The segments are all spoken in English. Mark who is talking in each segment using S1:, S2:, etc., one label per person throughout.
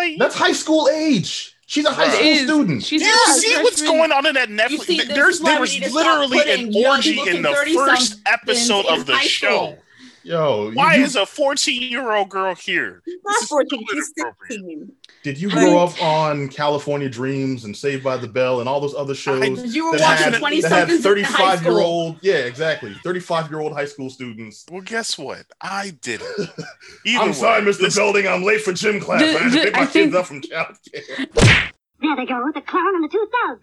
S1: like
S2: That's high school age. She's a high
S1: It
S2: school
S3: is.
S2: student.
S3: She's
S1: Do
S3: a
S1: you see what's going on in that Netflix?
S3: see,
S1: There's there was
S3: need to stop
S1: literally an orgy in the first episode of the show.
S3: school.
S2: Yo,
S1: Why
S2: you,
S1: is a 14 year old girl here?
S4: She's not 14, she's 16.
S2: did you
S4: I-
S2: grow up on California Dreams and Saved by the Bell and all those other shows?
S3: Because you were
S2: that
S3: watching
S2: had,
S3: 20
S2: that had
S3: somethings in high
S2: 35 year
S3: school.
S2: old, yeah, exactly, 35 year old high school students.
S1: Well, guess what? I did it. Either
S2: I'm
S1: way,
S2: sorry, Mr.
S1: this-
S2: Belding, I'm late for gym class.
S3: The-
S2: I had to pick my
S3: I
S2: kids
S3: think-
S2: up from childcare.
S5: There they go, with the clown and the two thugs.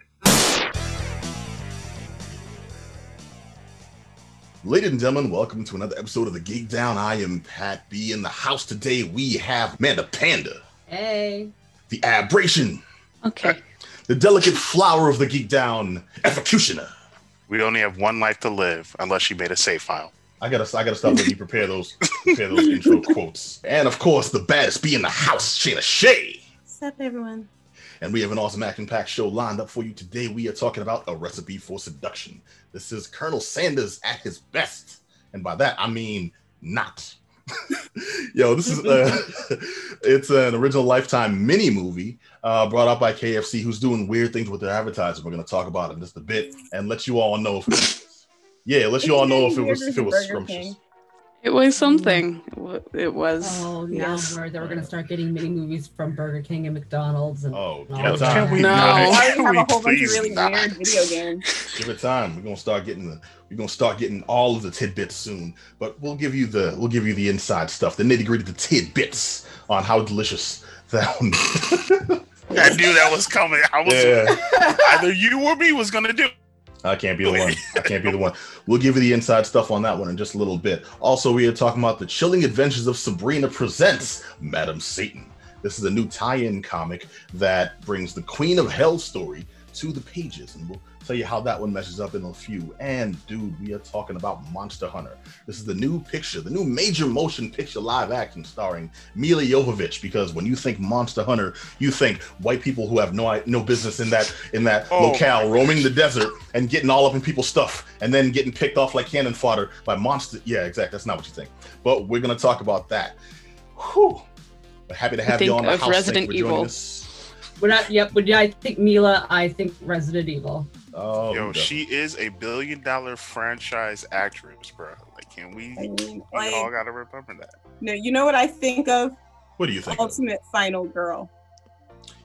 S2: Ladies and gentlemen, welcome to another episode of the Geek Down. I am Pat B. In the house today, we have Amanda Panda,
S3: Hey.
S2: the Aberration,
S3: Okay.
S2: the delicate flower of the Geek Down, Efocutioner.
S1: We only have one life to live unless you made a save file.
S2: I gotta, I gotta stop letting you prepare those, prepare those intro quotes. And of course, the baddest bee in the house, Shayna Shay.
S4: What's up, everyone?
S2: And we have an awesome action-packed show lined up for you today. We are talking about a recipe for seduction. This is Colonel Sanders at his best, and by that I mean not. Yo, this is uh, it's an original Lifetime mini movie uh, brought out by KFC, who's doing weird things with their advertising. We're going to talk about it in just a bit and let you all know if yeah, let you all know if it was if it was scrumptious.
S4: King.
S3: It was mm-hmm. something. It wa- It was.
S6: Oh, now
S3: yes.
S6: where they were going to start getting mini movies from Burger King and McDonald's and
S2: Oh,
S6: all
S2: give it
S6: that.
S2: time.
S1: can we
S3: No.
S1: not?
S4: I already
S1: Can
S4: have
S1: we
S4: a whole bunch of
S1: please
S4: really
S1: not?
S4: weird video games.
S2: Give it time. We're gonna start getting the we're gonna start getting all of the tidbits soon. But we'll give you the we'll give you the inside stuff, the nitty gritty, the tidbits on how delicious that one.
S1: I knew that was coming. I was
S2: yeah,
S1: either you or me was gonna do.
S2: I can't be the one. I can't be the one. We'll give you the inside stuff on that one in just a little bit. Also, we are talking about the chilling adventures of Sabrina presents Madame Satan. This is a new tie-in comic that brings the Queen of Hell story to the pages, and we'll tell you how that one meshes up in a few. And dude, we are talking about Monster Hunter. This is the new picture, the new major motion picture live action starring Milla Jovovich. Because when you think Monster Hunter, you think white people who have no no business in that in that
S1: Oh.
S2: locale, roaming the desert and getting all up in people's stuff, and then getting picked off like cannon fodder by monster. Yeah, exactly. That's not what you think. But we're gonna talk about that. Whew. Happy to have you
S3: think
S2: on the
S3: of
S2: house. Thank you
S3: Resident
S2: for joining
S3: Evil.
S2: us.
S6: When I, yep, when I think Milla, I think Resident Evil.
S2: Oh,
S1: Yo,
S2: definitely.
S1: she is a billion dollar franchise actress, bro. Like, can we?
S4: I mean,
S1: We
S4: like,
S1: all gotta remember that.
S4: no, you know what I think of?
S2: What do you think? of?
S4: Ultimate Final Girl.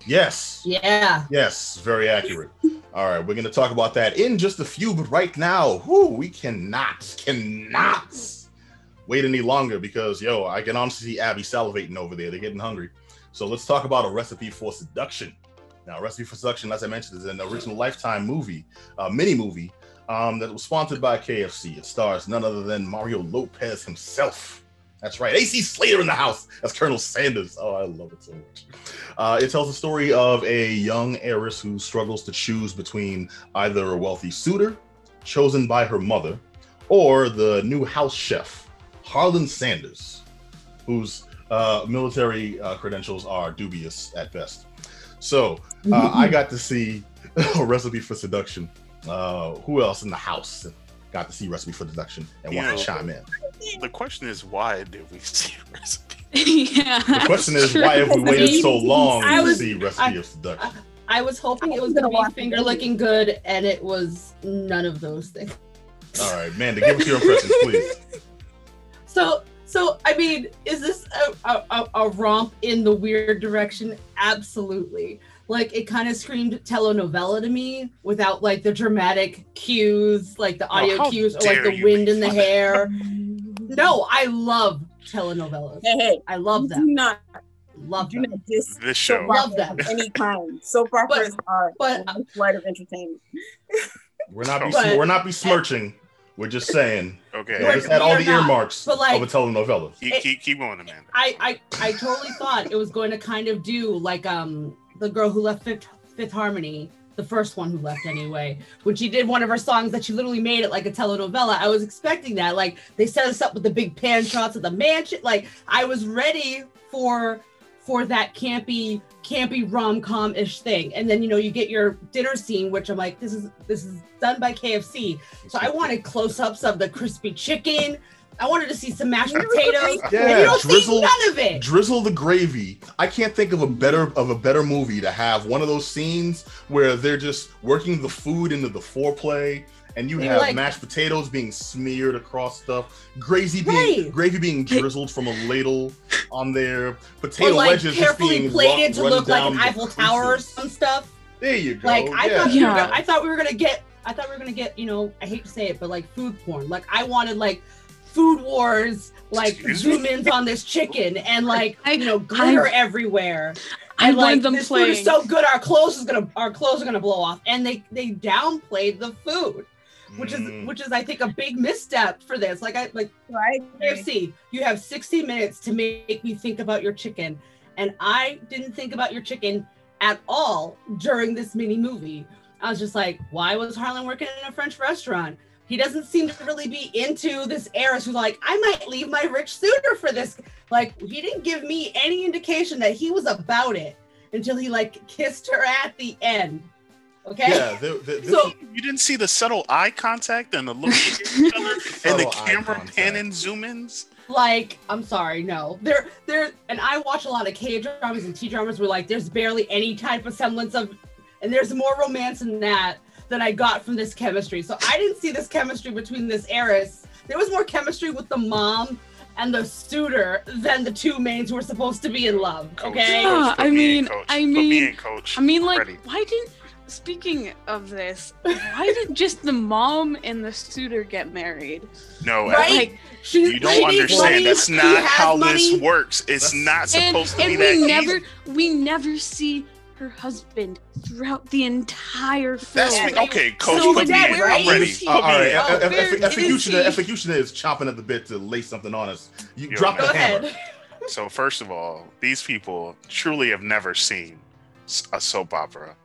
S2: Yes.
S6: Yeah.
S2: Yes, very accurate. All right, we're going to talk about that in just a few, but right now, whoo, we cannot, cannot wait any longer because, yo, I can honestly see Abby salivating over there. They're getting hungry. So let's talk about a recipe for seduction. Now, Recipe for Seduction, as I mentioned, is an original Lifetime movie, a mini movie um, that was sponsored by KFC. It stars none other than Mario Lopez himself. That's right, AC Slater in the house as Colonel Sanders. Oh, I love it so much. Uh, it tells the story of a young heiress who struggles to choose between either a wealthy suitor, chosen by her mother, or the new house chef, Harlan Sanders, whose uh, military uh, credentials are dubious at best. So uh, I got to see a recipe for seduction. Uh, who else in the house got to see recipe for seduction and want to
S1: Yeah.
S2: chime in?
S1: The question is, why did we see a recipe?
S3: yeah.
S2: The question is, why have we waited so long
S6: I
S2: to
S6: was-
S2: see recipe of seduction?
S6: I was hoping it was
S4: I was
S6: going to be finger licking good, and it was none of those things.
S2: All right, Amanda, give us your impressions, please.
S6: So, so I mean, is this a, a, a, a romp in the weird direction? Absolutely. Like it kind of screamed telenovela to me without like the dramatic cues, like the oh, audio
S1: how
S6: cues, or like the wind in the hair. No, I love telenovelas.
S4: Hey, hey,
S6: I love
S4: do
S6: them.
S4: not,
S6: Love
S4: do
S6: them.
S4: not diss
S1: This
S4: soap
S1: show.
S6: Love them.
S4: any kind. Soap operas are
S6: but-
S4: a flight of entertainment.
S2: We're not be,
S6: But-
S2: we're not besmirching. We're just saying.
S1: Okay,
S2: We
S6: We're-
S2: just had all the
S6: not.
S2: earmarks
S6: But, like-
S2: of a telenovela.
S1: keep, keep, keep going, Amanda.
S6: I, I I totally thought it was going to kind of do like um the girl who left Fifth, Fifth Harmony, the first one who left anyway, when she did one of her songs that she literally made it like a telenovela. I was expecting that. Like they set us up with the big pan shots of the mansion. Like I was ready for for that campy campy rom-com ish thing and then you know you get your dinner scene which i'm like this is this is done by kfc so i wanted close-ups of the crispy chicken I wanted to see some mashed
S4: Really?
S6: potatoes. and you
S2: Yeah,
S6: don't
S2: drizzle,
S6: see none of it.
S2: drizzle the gravy. I can't think of a better of a better movie to have one of those scenes where they're just working the food into the foreplay, and you have
S6: like-
S2: mashed potatoes being smeared across stuff, gravy being
S6: Right.
S2: gravy being drizzled from a ladle on there, potato
S6: or like
S2: wedges just
S6: carefully
S2: being
S6: plated
S2: run-
S6: to look like an Eiffel Tower or some stuff.
S2: There you go.
S6: Like I
S2: yeah.
S6: thought, we were
S3: Yeah.
S6: gonna, I thought we were gonna get, I thought we were gonna get, you know, I hate to say it, but like food porn. Like I wanted like food wars, like
S1: Excuse
S6: zoom ins on this chicken and like
S3: I-
S6: you know glitter
S3: I-
S6: everywhere.
S3: I
S6: And like
S3: wanted them
S6: this food is so good, our clothes is gonna, our clothes are gonna blow off. And they they downplayed the food, which
S2: Mm.
S6: is which is I think a big misstep for this. Like I like
S4: Right?
S6: KFC, you have 60 minutes to make me think about your chicken. And I didn't think about your chicken at all during this mini movie. I was just like, why was Harlan working in a French restaurant? He doesn't seem to really be into this heiress who's like, I might leave my rich suitor for this. Like, he didn't give me any indication that he was about it until he like kissed her at the end. Okay.
S2: Yeah, the, the, this
S6: So-
S1: You didn't see the subtle eye contact and the look at each other and the camera
S2: contact.
S1: pan and zoom ins.
S6: like i'm sorry no there there and i watch a lot of k dramas and t dramas where like there's barely any type of semblance of and there's more romance in that than i got from this chemistry so i didn't see this chemistry between this heiress there was more chemistry with the mom and the suitor than the two mains who were supposed to be in love okay
S3: Yeah,
S1: coach, put
S3: I
S1: me in,
S3: mean-
S1: coach.
S3: I
S1: Put me
S3: mean-
S1: in, coach.
S3: I mean, like,
S1: Ready.
S3: why didn't? Speaking of this, why did just the mom and the suitor get married?
S1: no,
S6: Right?
S3: Like,
S6: she,
S1: you don't understand.
S6: money,
S1: That's not how
S6: money.
S1: this works. It's
S2: That's-
S1: not
S3: and,
S1: supposed to
S3: and
S1: be
S3: we
S1: that
S3: never,
S1: easy.
S3: we never see her husband throughout the entire film.
S1: That's Okay, coach,
S6: So
S1: put me in. I'm ready.
S2: Uh, all right,
S3: Oh,
S2: F- F-
S3: where
S2: F-
S3: is Efocutioner.
S2: Efocutioner is chomping at the bit to lay something on us. You
S1: You're
S2: drop
S1: right.
S2: the hammer.
S1: So first of all, these people truly have never seen a soap opera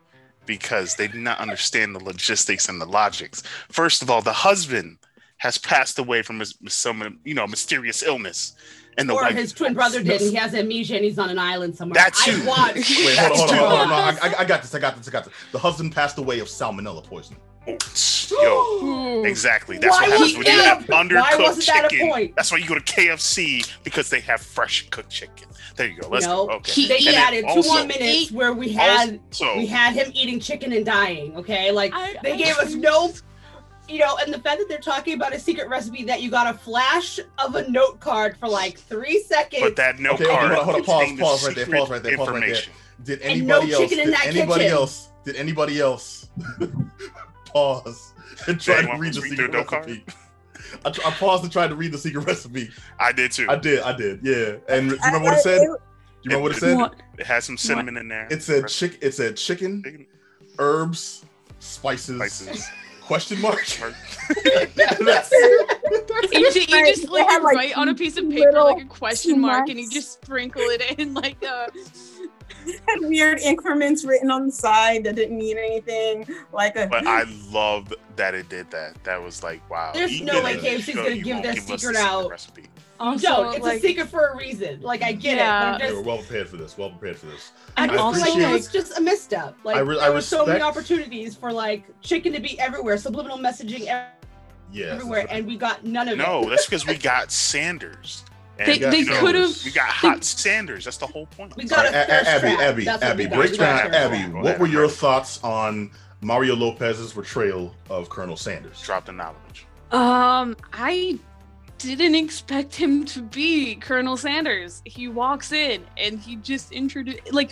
S1: because they do not understand the logistics and the logics. First of all, the husband has passed away from his, some you know mysterious illness, and the
S6: or
S1: wife.
S6: his twin brother did and he has amnesia and he's on an island somewhere
S1: That
S6: i watched
S2: Wait, hold on, hold on, hold on. No, I, I, I got this. I got this. I got this. The husband passed away of salmonella poisoning.
S1: Yo, exactly. That's
S6: Why
S1: what happens when you have
S6: a- why
S1: undercooked
S6: wasn't that a
S1: chicken.
S6: point?
S1: That's why you go to KFC because they have fresh cooked chicken. There you go. Let's
S6: No,
S1: go. Okay.
S3: He-
S6: they
S1: And then
S6: added two
S1: also-
S6: more minutes where we had
S1: So
S6: we had him eating chicken and dying. Okay, like
S3: I-
S6: they
S3: I-
S6: gave us no, you know, and the fact that they're talking about a secret recipe that you got a flash of a note card for like three seconds.
S1: but that no
S2: Okay, okay,
S1: card.
S2: hold on, hold on, pause,
S1: the
S2: pause right there, pause right there, pause right there.
S1: information.
S2: Did
S6: And no
S2: anybody else?
S6: chicken in
S2: Did
S6: that
S2: anybody
S6: kitchen.
S2: else? Did anybody else pause and try to read the secret
S1: the note card?
S2: recipe? I, tr- I paused and tried to read the secret recipe.
S1: I did too.
S2: I did, I did, yeah. And do you remember what it said? Do you remember what it said?
S3: What?
S1: It has some cinnamon in there.
S2: It said chick. It said chicken,
S1: Chicken
S2: herbs, spices,
S1: spices.
S2: question mark.
S6: That's-
S3: You, ju- you just
S4: they
S3: like
S4: have, like,
S3: write on a piece of paper like a question mark, and you just sprinkle it in like uh
S4: had weird increments written on the side that didn't mean anything. Like a
S1: But I love that it did that. That was like, wow.
S6: There's
S1: you
S6: no
S1: did
S6: way
S1: it.
S6: KFC is gonna give
S1: won't
S6: their
S1: us the
S6: secret out.
S1: Recipe.
S3: also
S6: don't. It's
S3: like
S6: a secret for a reason. Like I get
S3: Yeah.
S6: it, but
S2: They
S6: I'm
S2: were well prepared for this. Well prepared for this.
S3: and
S6: I just
S3: also
S6: feel like it
S3: like
S6: was just a misstep. Like
S2: I re-
S6: there were so many opportunities for like chicken to be everywhere, subliminal messaging ev-
S2: Yes.
S6: everywhere, and we got none of it.
S1: No, that's because we got Sanders. And,
S3: They-
S2: they
S3: could've-
S1: We got hot Sanders. That's the whole point.
S6: We got
S2: right,
S6: a
S2: A- A- Abby,
S6: trap.
S2: Abby,
S6: That's what
S2: Abby, break down.
S6: got a thirst
S2: Abby, what
S1: ahead,
S2: were your
S1: ready.
S2: thoughts on Mario Lopez's portrayal of Colonel Sanders?
S1: Drop the knowledge.
S3: Um, I didn't expect him to be Colonel Sanders. He walks in and he just introduced like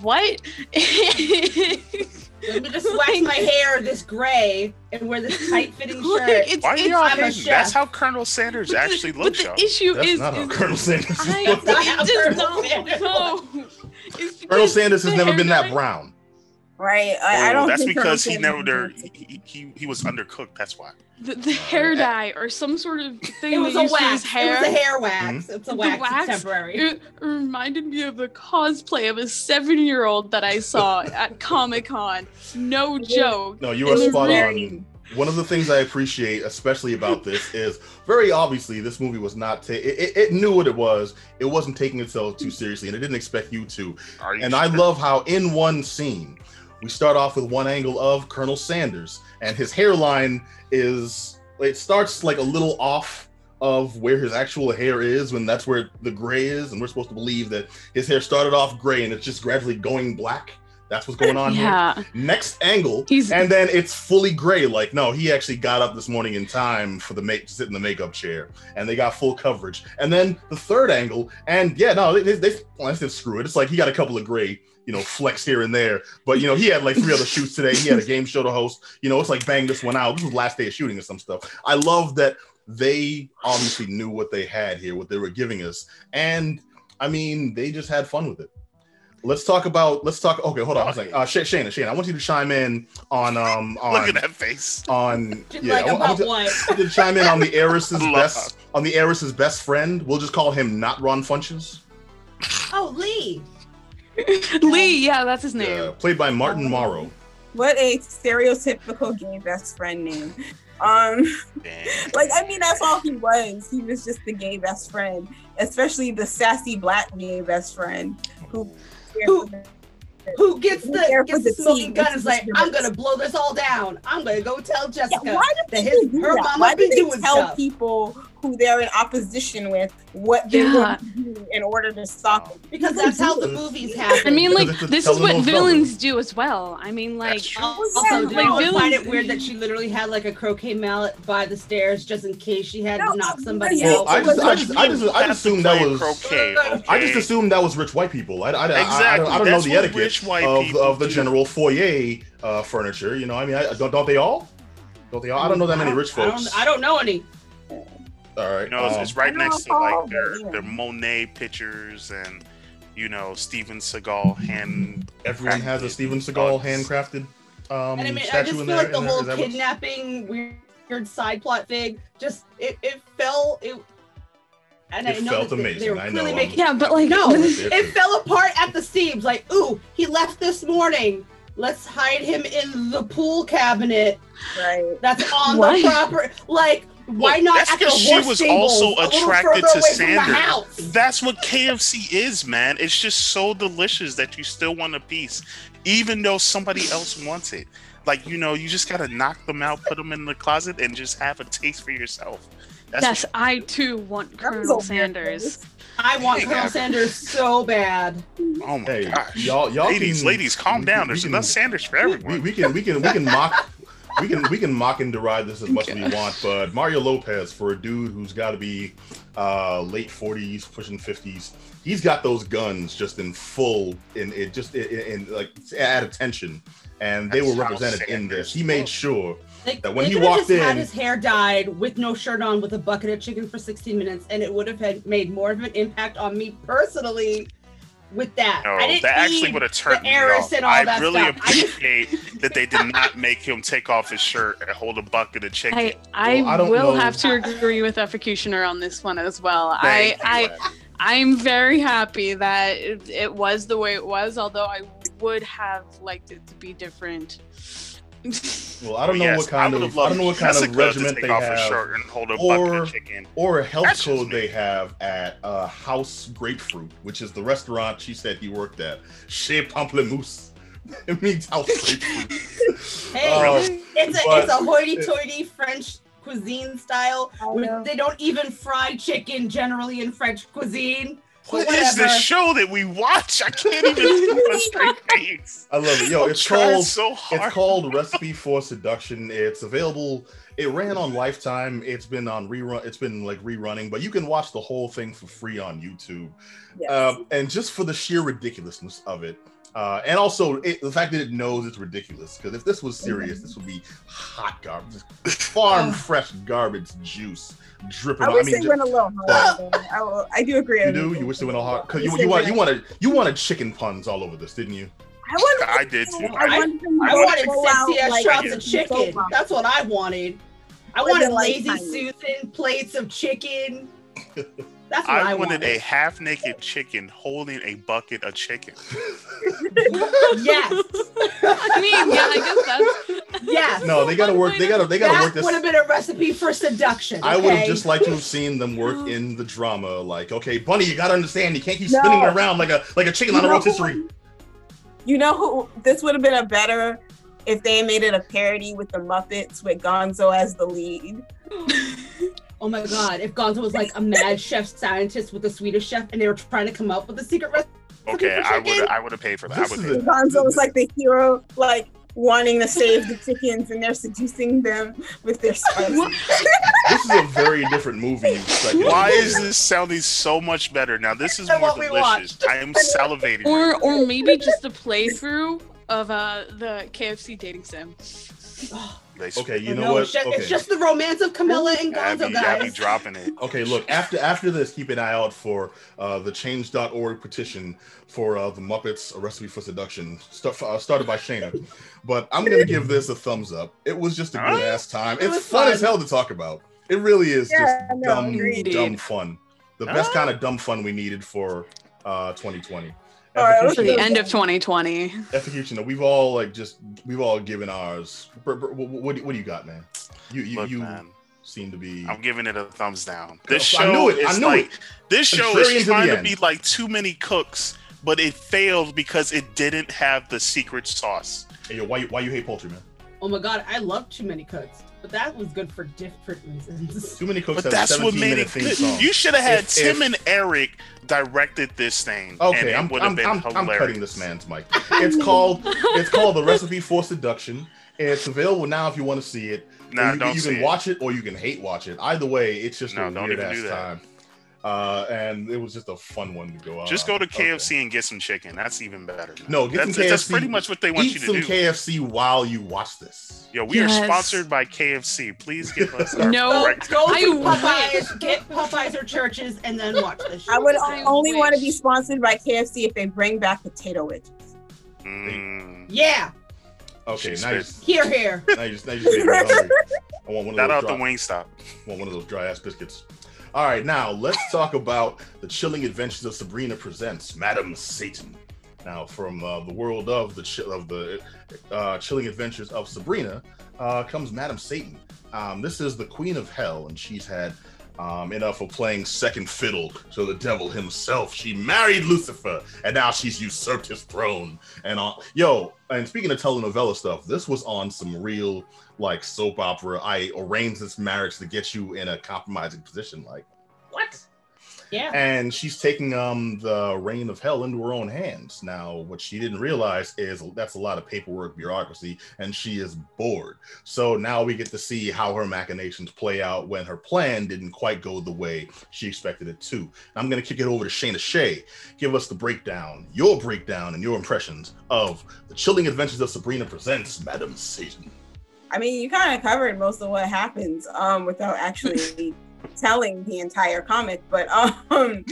S3: what?
S6: Let me just wax my hair this gray and wear this tight-fitting
S3: Like,
S6: shirt.
S3: it's,
S1: Why are you all
S6: I'm
S1: hating? That's how Colonel Sanders
S3: but the-
S1: actually
S3: but the
S1: y'all.
S3: issue
S2: That's
S3: is,
S2: not how
S3: is
S2: Colonel Sanders
S3: I,
S2: looks.
S6: That's not how
S3: it does
S6: Colonel
S3: not
S6: Sanders
S3: no.
S2: Colonel Sanders has never been that brown.
S4: Right. I, I
S1: Oh,
S4: don't.
S1: that's
S4: think
S1: because he never there. He, he he was undercooked. That's why.
S3: The, the hair dye or some sort of thing
S6: It was
S3: they
S6: a
S3: for
S6: wax.
S3: his hair.
S6: It was a hair wax. Mm-hmm. It's a
S3: The
S6: wax.
S3: wax?
S6: It's temporary.
S3: It reminded me of the cosplay of a seven-year-old that I saw at Comic Con. No joke.
S2: No, you are spot on. One of the things I appreciate, especially about this, is very obviously this movie was not. Ta- it, it, it knew what it was. It wasn't taking itself too seriously, and it didn't expect you to.
S1: You
S2: And I love how in one scene we start off with one angle of Colonel Sanders, and his hairline is it starts like a little off of where his actual hair is when that's where the gray is, and we're supposed to believe that his hair started off gray and it's just gradually going black. That's what's going on here. Next angle,
S3: He's
S2: and then it's fully gray. Like, no, he actually got up this morning in time for the make to sit in the makeup chair, and they got full coverage. And then the third angle, and yeah, no, they they, they they screw it. It's like he got a couple of gray, you know, flex here and there, but you know, he had like three other shoots today. He had a game show to host. You know, it's like bang this one out. This was last day of shooting or some stuff. I love that they obviously knew what they had here, what they were giving us, and I mean, they just had fun with it. Let's talk about. Let's talk. Okay, hold on. I was like, uh, Shay- Shayna, Shayna, I want you to chime in on um on
S1: Look at that face.
S2: on yeah.
S6: like
S2: I, want- I
S6: about
S2: want you-
S6: what?
S2: I want you to chime in on the heiress's best on the heiress's best friend. We'll just call him not Ron Funches,
S6: Oh, Lee.
S3: Lee. Yeah, that's his name.
S2: uh, played by Martin Morrow.
S4: What a stereotypical gay best friend name. Um, like I mean, that's all he was. He was just the gay best friend, especially the sassy black gay best friend who.
S6: Who- Who gets the gets the
S4: the
S6: smoking gun is like, I'm gonna blow this all down. I'm gonna go tell
S4: Yeah,
S6: Jessica
S4: why
S6: that
S4: did
S6: his
S4: they do
S6: her
S4: that?
S6: mama
S4: Why
S6: been
S4: did they
S6: doing
S4: tell
S6: stuff.
S4: people who they're in opposition with what they're
S3: Yeah.
S4: going to do in order to stop it?
S6: Because that's how the movies happen.
S3: I mean, like this is what
S2: telenovela.
S3: villains do as well. I mean, like
S1: That's true.
S6: Also,
S4: Yeah,
S6: did
S3: like
S6: you find it weird that she literally had like a croquet mallet by the stairs just in case she had
S4: No,
S6: to knock somebody
S2: Well,
S6: out?
S2: I just, I just, I just, I just assumed that was.
S1: croquet.
S2: I just assumed that was rich white people. I, I, I- I, don't- I don't know the etiquette of, of the
S1: do.
S2: general foyer uh, furniture. You know, I mean, I, don't, don't they all? Don't they all? I don't know that many rich
S6: I don't-
S2: folks.
S6: I don't know any.
S2: All right.
S1: You know, it's,
S2: um,
S1: it's right next to like their
S4: but
S1: their Monet pictures and you know Steven Seagal hand.
S2: everyone has a Steven Seagal
S1: mugs.
S2: handcrafted um,
S6: And I mean, I
S2: statue
S6: just feel
S2: there.
S6: like the
S2: in there.
S6: whole
S2: what's-
S6: kidnapping weird, weird side plot thing just it, it fell it. And
S2: It
S6: I know
S2: felt
S6: that they-
S2: amazing,
S6: they were
S2: I
S6: clearly
S2: know,
S6: making
S3: yeah, but like
S6: No, it fell apart at the seams. Like, ooh, he left this morning. Let's hide him in the pool cabinet
S4: Right.
S6: that's on
S3: Why?
S6: the property. Like, why
S1: Well,
S6: not
S1: that's because she was
S6: stables,
S1: also attracted to
S6: away from the
S1: Sanders. That's what KFC is, man. It's just so delicious that you still want a piece, even though somebody else wants it. Like you know, you just gotta knock them out, put them in the closet, and just have a taste for yourself. That's
S3: yes, I too want
S4: That
S3: Colonel Sanders.
S6: I want
S1: Hey,
S6: Colonel
S1: yeah.
S6: Sanders so bad.
S1: oh my
S2: Hey,
S1: gosh,
S2: y'all, y'all
S1: ladies,
S2: can-
S1: ladies, calm
S2: we-
S1: down.
S2: we
S1: There's
S2: can-
S1: enough Sanders for
S2: we,
S1: everyone.
S2: we can we can we can mock we can we can mock and deride this as much as we want, but Mario Lopez for a dude who's got to be uh, late forties, pushing fifties, he's got those guns just in full in it just in, in, in like at attention, and they
S1: That's
S2: were represented in this. He made sure
S6: Like,
S2: That when he walked
S6: just had
S2: in-
S6: his hair dyed with no shirt on with a bucket of chicken for 16 minutes, and it would have had made more of an impact on me personally with that.
S1: No,
S6: I didn't
S1: that actually
S6: need
S1: would have turned me
S6: heiress
S1: off.
S6: and all
S1: I
S6: that
S1: really
S6: stuff. I just-
S1: appreciate that they did not make him take off his shirt and hold a bucket of chicken.
S3: I I,
S2: Well, I don't
S3: will
S2: know-
S3: have to agree with Efocutioner on this one as well.
S1: Thank
S3: I
S1: you,
S3: I
S1: Abby.
S3: I'm very happy that it, it was the way it was, although I would have liked it to be different.
S2: Well, I don't know
S1: Yes,
S2: what kind
S1: would've
S2: of I don't know what kind of
S1: Jessica to
S2: regiment they
S1: off her
S2: have.
S1: shirt and hold a
S2: or-
S1: chicken.
S2: or a health
S1: That's
S2: code they have at uh, House Grapefruit, which is the restaurant she said he worked at. Chez Pamplemousse. it means house grapefruit.
S6: Hey,
S2: Uh,
S6: it's a
S2: but-
S6: it's a hoity-toity French cuisine style.
S4: I
S6: where. They don't even fry chicken generally in French cuisine.
S1: What
S6: But
S1: is this show that we watch? I can't even keep a straight face.
S2: I love it. Yo,
S1: I'm
S2: it's called
S1: so hard.
S2: it's called Recipe for Seduction. It's available. It ran on Lifetime. It's been on rerun. It's been like rerunning, but you can watch the whole thing for free on YouTube.
S4: Yes.
S2: Um, and just for the sheer ridiculousness of it, uh, and also it, the fact that it knows it's ridiculous. Because if this was serious, this would be hot garbage, farm fresh garbage juice dripping.
S4: I
S2: on-
S4: wish
S2: mean,
S4: they
S2: ju-
S4: went a little harder. I, will- I do agree.
S2: you
S4: with
S2: do. You wish they went all hard because
S4: I
S2: you,
S4: wish
S2: you want you wanted you wanted chicken puns all over this, didn't you?
S4: I wanted.
S1: I did too.
S4: I wanted them
S6: I
S4: go
S6: wanted
S4: full out,
S6: sexy ass
S4: like,
S6: shots of chicken.
S4: soap
S6: That's what I wanted. I wanted lazy
S4: Lifetime.
S6: Susan plates of chicken. That's what
S1: I
S6: I,
S1: wanted a half naked chicken holding a bucket of chicken.
S6: yes,
S3: I mean, yeah, I guess that's
S6: yes.
S2: No, they gotta work. They gotta they gotta
S6: that
S2: work this.
S6: would have been a recipe for seduction.
S2: I would have just liked to have seen them work in the drama. Like, okay, Bunny, you gotta understand, you can't keep
S4: No.
S2: spinning around like a like a chicken on a
S4: You know
S2: rotisserie.
S4: You know who? This would have been a better if they made it a parody with the Muppets with Gonzo as the lead.
S6: Oh my god, if Gonzo was like a mad chef scientist with a Swedish chef and they were trying to come up with a secret recipe.
S1: Okay,
S6: for
S1: I would
S6: chicken.
S1: I would have paid for that. I would pay
S2: a-
S1: for that.
S4: Gonzo was like the hero, like wanting to save the chickens, and they're seducing them with their spice.
S2: This is a very different movie. You.
S1: Why is this sounding so much better now? This is more delicious. I am salivating.
S3: or or maybe just a playthrough of uh the KFC dating sim.
S1: Now. They-
S2: Okay, you
S6: no,
S2: know what?
S6: It's, just,
S2: Okay.
S6: it's just the romance of Camilla and Gonzo,
S1: Abby, Abby
S6: guys.
S1: dropping it.
S2: Okay, look, after after this, keep an eye out for uh, the change.org petition for uh, the Muppets A Recipe for Seduction, start, uh, started by Shayna. But I'm going to give this a thumbs up. It was just a good ass time.
S6: It
S2: It's
S6: was
S2: fun,
S6: fun.
S2: as hell to talk about. It really is
S4: Yeah,
S2: just
S4: no,
S2: dumb,
S4: agreed.
S2: dumb fun. The best
S1: Ah.
S2: kind of dumb fun we needed for uh, 2020.
S4: All right, let's
S3: For
S2: Efocutioner-
S3: the end of 2020.
S2: Efocutioner, we've all like just we've all given ours. Br- br- What, what, do- what do you got, man? You you,
S1: Look,
S2: you
S1: man,
S2: seem to be.
S1: I'm giving it a thumbs down. This
S2: I
S1: show
S2: knew it, I
S1: is
S2: knew
S1: like
S2: it.
S1: this show is trying to
S2: end.
S1: be like too many cooks, but it failed because it didn't have the secret sauce.
S2: Hey, yo, why you- why you hate poultry, man?
S6: Oh my god, I love Too Many Cooks, but that was good for different reasons.
S2: Too many cooks
S1: But that's what made it
S2: theme
S1: good.
S2: song.
S1: You should have had
S2: If-
S1: Tim
S2: if-
S1: and Eric directed this thing. and
S2: Okay,
S1: it
S2: I'm,
S1: would have
S2: I'm,
S1: been
S2: I'm, I'm cutting this man's mic. It's called it's called the recipe for seduction. And it's available now if you want to see it.
S1: Nah,
S2: you,
S1: don't
S2: you
S1: see
S2: can
S1: it.
S2: watch it or you can hate watch it. Either way, it's just
S1: No,
S2: a
S1: don't
S2: weird
S1: even
S2: ass
S1: do that.
S2: time. Uh, and it was just a fun one to go out.
S1: Just go to
S2: Okay.
S1: KFC and get some chicken. That's even better. man.
S2: No, get
S1: that's,
S2: some
S1: that's pretty much what they want
S2: Eat
S1: you to do. Eat some.
S2: KFC while you watch this.
S1: Yo, we are sponsored by KFC. Please give us our
S3: No.
S6: Go,
S1: correct.
S6: go
S3: I
S6: to
S3: wish.
S6: Popeyes, get Popeyes or Church's, and then watch this.
S4: I would
S3: I
S4: only want to be sponsored by KFC if they bring back potato wedges.
S1: Mm,
S6: Yeah,
S2: Okay,
S1: She's
S2: now you,
S1: fit.
S2: just,
S6: here, here.
S2: now you just now you just made me hungry. I want one of
S1: shout
S2: those
S1: out
S2: dry,
S1: the Wingstop.
S2: want one of those dry ass biscuits. All right, now let's talk about the chilling adventures of Sabrina presents Madame Satan. Now, from uh, the world of the of the uh, chilling adventures of Sabrina uh, comes Madame Satan. Um, this is the Queen of Hell, and she's had um, enough of playing second fiddle to the devil himself. She married Lucifer, and now she's usurped his throne. And uh, yo, and speaking of telenovela stuff, this was on some real like soap opera. I arranged this marriage to get you in a compromising position. Like what?
S6: Yeah.
S2: and she's taking um the reign of hell into her own hands. Now what she didn't realize is that's a lot of paperwork bureaucracy and she is bored. So now we get to see how her machinations play out when her plan didn't quite go the way she expected it to. I'm going to kick it over to shayna Shay give us the breakdown your breakdown and your impressions of the chilling adventures of sabrina presents madame satan.
S4: I mean, you kind of covered most of what happens um, without actually telling the entire comic, but um,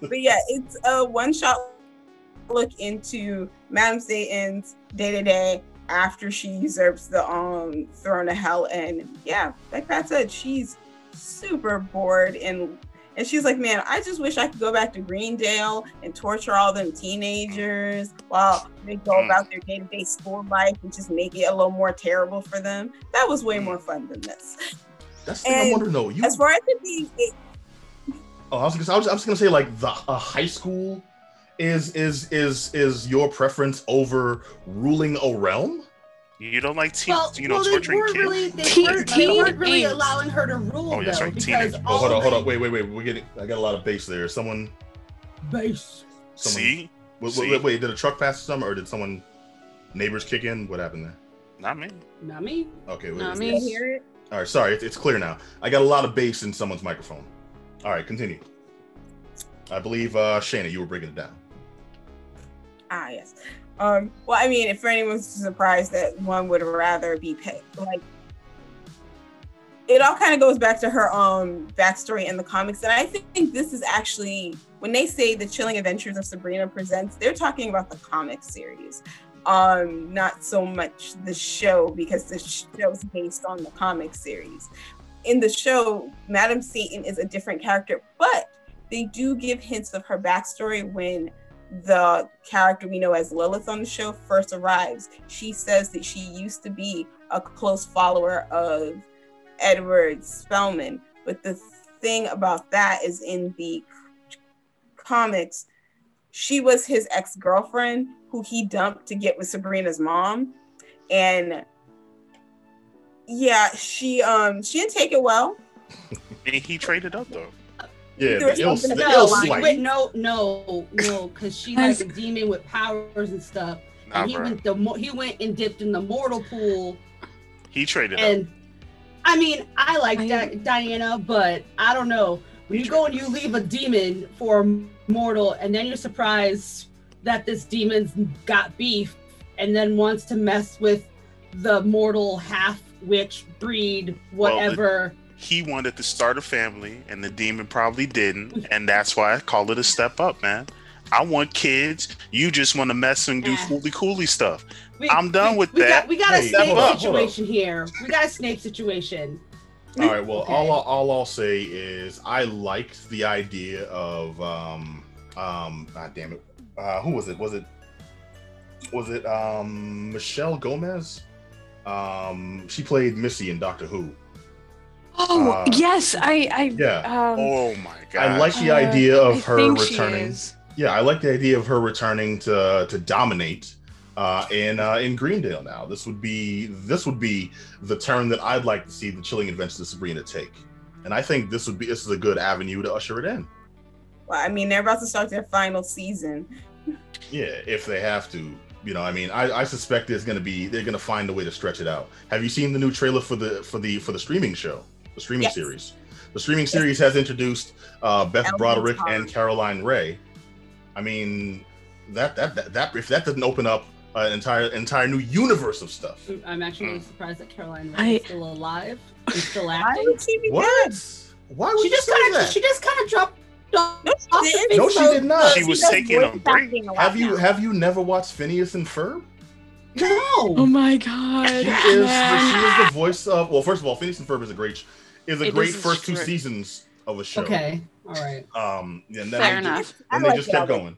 S4: but yeah, it's a one-shot look into Madame Satan's day to day after she usurps the um throne of hell, and yeah, like Pat said, she's super bored and. And she's like, man, I just wish I could go back to Greendale and torture all them teenagers while they go
S1: Mm.
S4: about their day-to-day school life and just make it a little more terrible for them. That was way more fun than this.
S2: That's the thing i want to know you
S4: As far as it being, it,
S2: Oh, I was, gonna, I was, I was gonna say like the a high school is is is is your preference over ruling a realm?
S1: You don't like te-
S6: Well,
S1: you know
S6: well, they
S1: torturing kids.
S6: really, they
S3: Teen-
S6: weren't, they weren't really
S3: teenage.
S6: allowing her to rule
S1: Oh, that's
S6: though,
S1: right,
S6: because
S1: teenage.
S2: Oh, hold on, hold on, wait, wait, wait. We're getting. I got a lot of bass there. Someone,
S6: Base.
S2: someone.
S1: See,
S2: Wait,
S1: See?
S2: wait, wait, wait, did a truck pass something, or did someone neighbors kick in? What happened there?
S1: not me.
S6: Not me.
S2: Okay, wait,
S3: Not me.
S4: Hear it.
S2: All right, sorry, it's, clear now. I got a lot of bass in someone's microphone. All right, continue. I believe uh Shayna, you were breaking it down.
S4: Ah, yes. Um, well, I mean, if anyone's surprised that one would rather be paid, like, it all kind of goes back to her um backstory in the comics, and I think this is actually when they say the Chilling Adventures of Sabrina presents, they're talking about the comic series, um, not so much the show because the show is based on the comic series. In the show, Madame Satan is a different character, but they do give hints of her backstory when the character we know as Lilith on the show first arrives. She says that she used to be a close follower of Edward Spellman, but the thing about that is in the comics, she was his ex girlfriend who he dumped to get with Sabrina's mom. and yeah, she um she didn't take it well.
S1: And he traded up though.
S2: Yeah,
S4: There was
S2: the ill, the ill
S4: it.
S6: No,
S2: slight.
S6: wait, no, no, no, because she like a demon with powers and stuff.
S1: Nah,
S6: and he
S1: bro.
S6: went the mo- he went and dipped in the mortal pool.
S1: He traded up.
S6: And I mean, I like
S3: I-
S6: Di- Diana, but I don't know. When you go and you leave a demon for a mortal, and then you're surprised that this demon's got beef, and then wants to mess with the mortal half witch breed,
S1: Well, the-
S6: whatever.
S1: He wanted to start a family, and the demon probably didn't, and that's why I call it a step up, man. I want kids. You just want to mess and do
S6: Eh.
S1: fooly cooly stuff.
S6: We-
S1: I'm done
S6: we-
S1: with
S6: we
S1: that.
S6: Got, we got a
S2: Hey,
S6: Snape
S2: hold up, hold up.
S6: situation here. We got a snake situation.
S2: All right. Well,
S6: Okay.
S2: all I'll- all I'll say is I liked the idea of um um. God damn it. Uh, who was it? Was it was it um Michelle Gomez? Um, she played Missy in Doctor Who.
S3: Oh
S2: Uh,
S3: yes, I I
S2: Yeah.
S3: um
S1: oh my god!
S2: I like the
S3: uh,
S2: idea of
S3: I
S2: her returning. Yeah, I like the idea of her returning to to dominate uh, in uh, in Greendale. Now, this would be this would be the turn that I'd like to see the Chilling Adventures of Sabrina take, and I think this would be this is a good avenue to usher it in.
S4: Well, I mean, they're about to start their final season.
S2: Yeah, if they have to, you know, I mean, I, I suspect there's going to be they're going to find a way to stretch it out. Have you seen the new trailer for the for the for the streaming show, the streaming
S4: Yes.
S2: series? The streaming series has introduced uh, Beth
S4: Ellen
S2: Broderick
S4: Tom.
S2: and Caroline Rhea. I mean, that that that, that if that doesn't open up an entire entire new universe of stuff.
S6: I'm actually really
S1: Mm.
S6: surprised that Caroline
S3: I-
S6: Rhea is still alive and still
S4: Why
S6: acting.
S4: would she be
S2: What?
S4: dead?
S2: Why would
S6: She
S2: you
S6: just
S2: say
S6: kind of
S2: that?
S6: she just kind of dropped off
S4: No, she
S6: the
S4: didn't.
S2: No, she did not.
S1: She was
S4: does
S1: taking a break.
S4: acting a lot
S2: have you
S4: now.
S2: have you never watched Phineas and Ferb? No.
S3: Oh
S6: No.
S3: my god.
S2: She is,
S3: man.
S2: she is the voice of. Well, first of all, Phineas and Ferb is a great is a
S3: It
S2: great
S3: is a
S2: first two
S3: great-
S2: seasons of a show.
S6: Okay. All right.
S2: Um, and then
S3: Fair
S2: they
S3: enough.
S2: Just,
S4: I
S2: and they
S4: like
S2: just
S4: it
S2: kept
S4: all.
S2: going.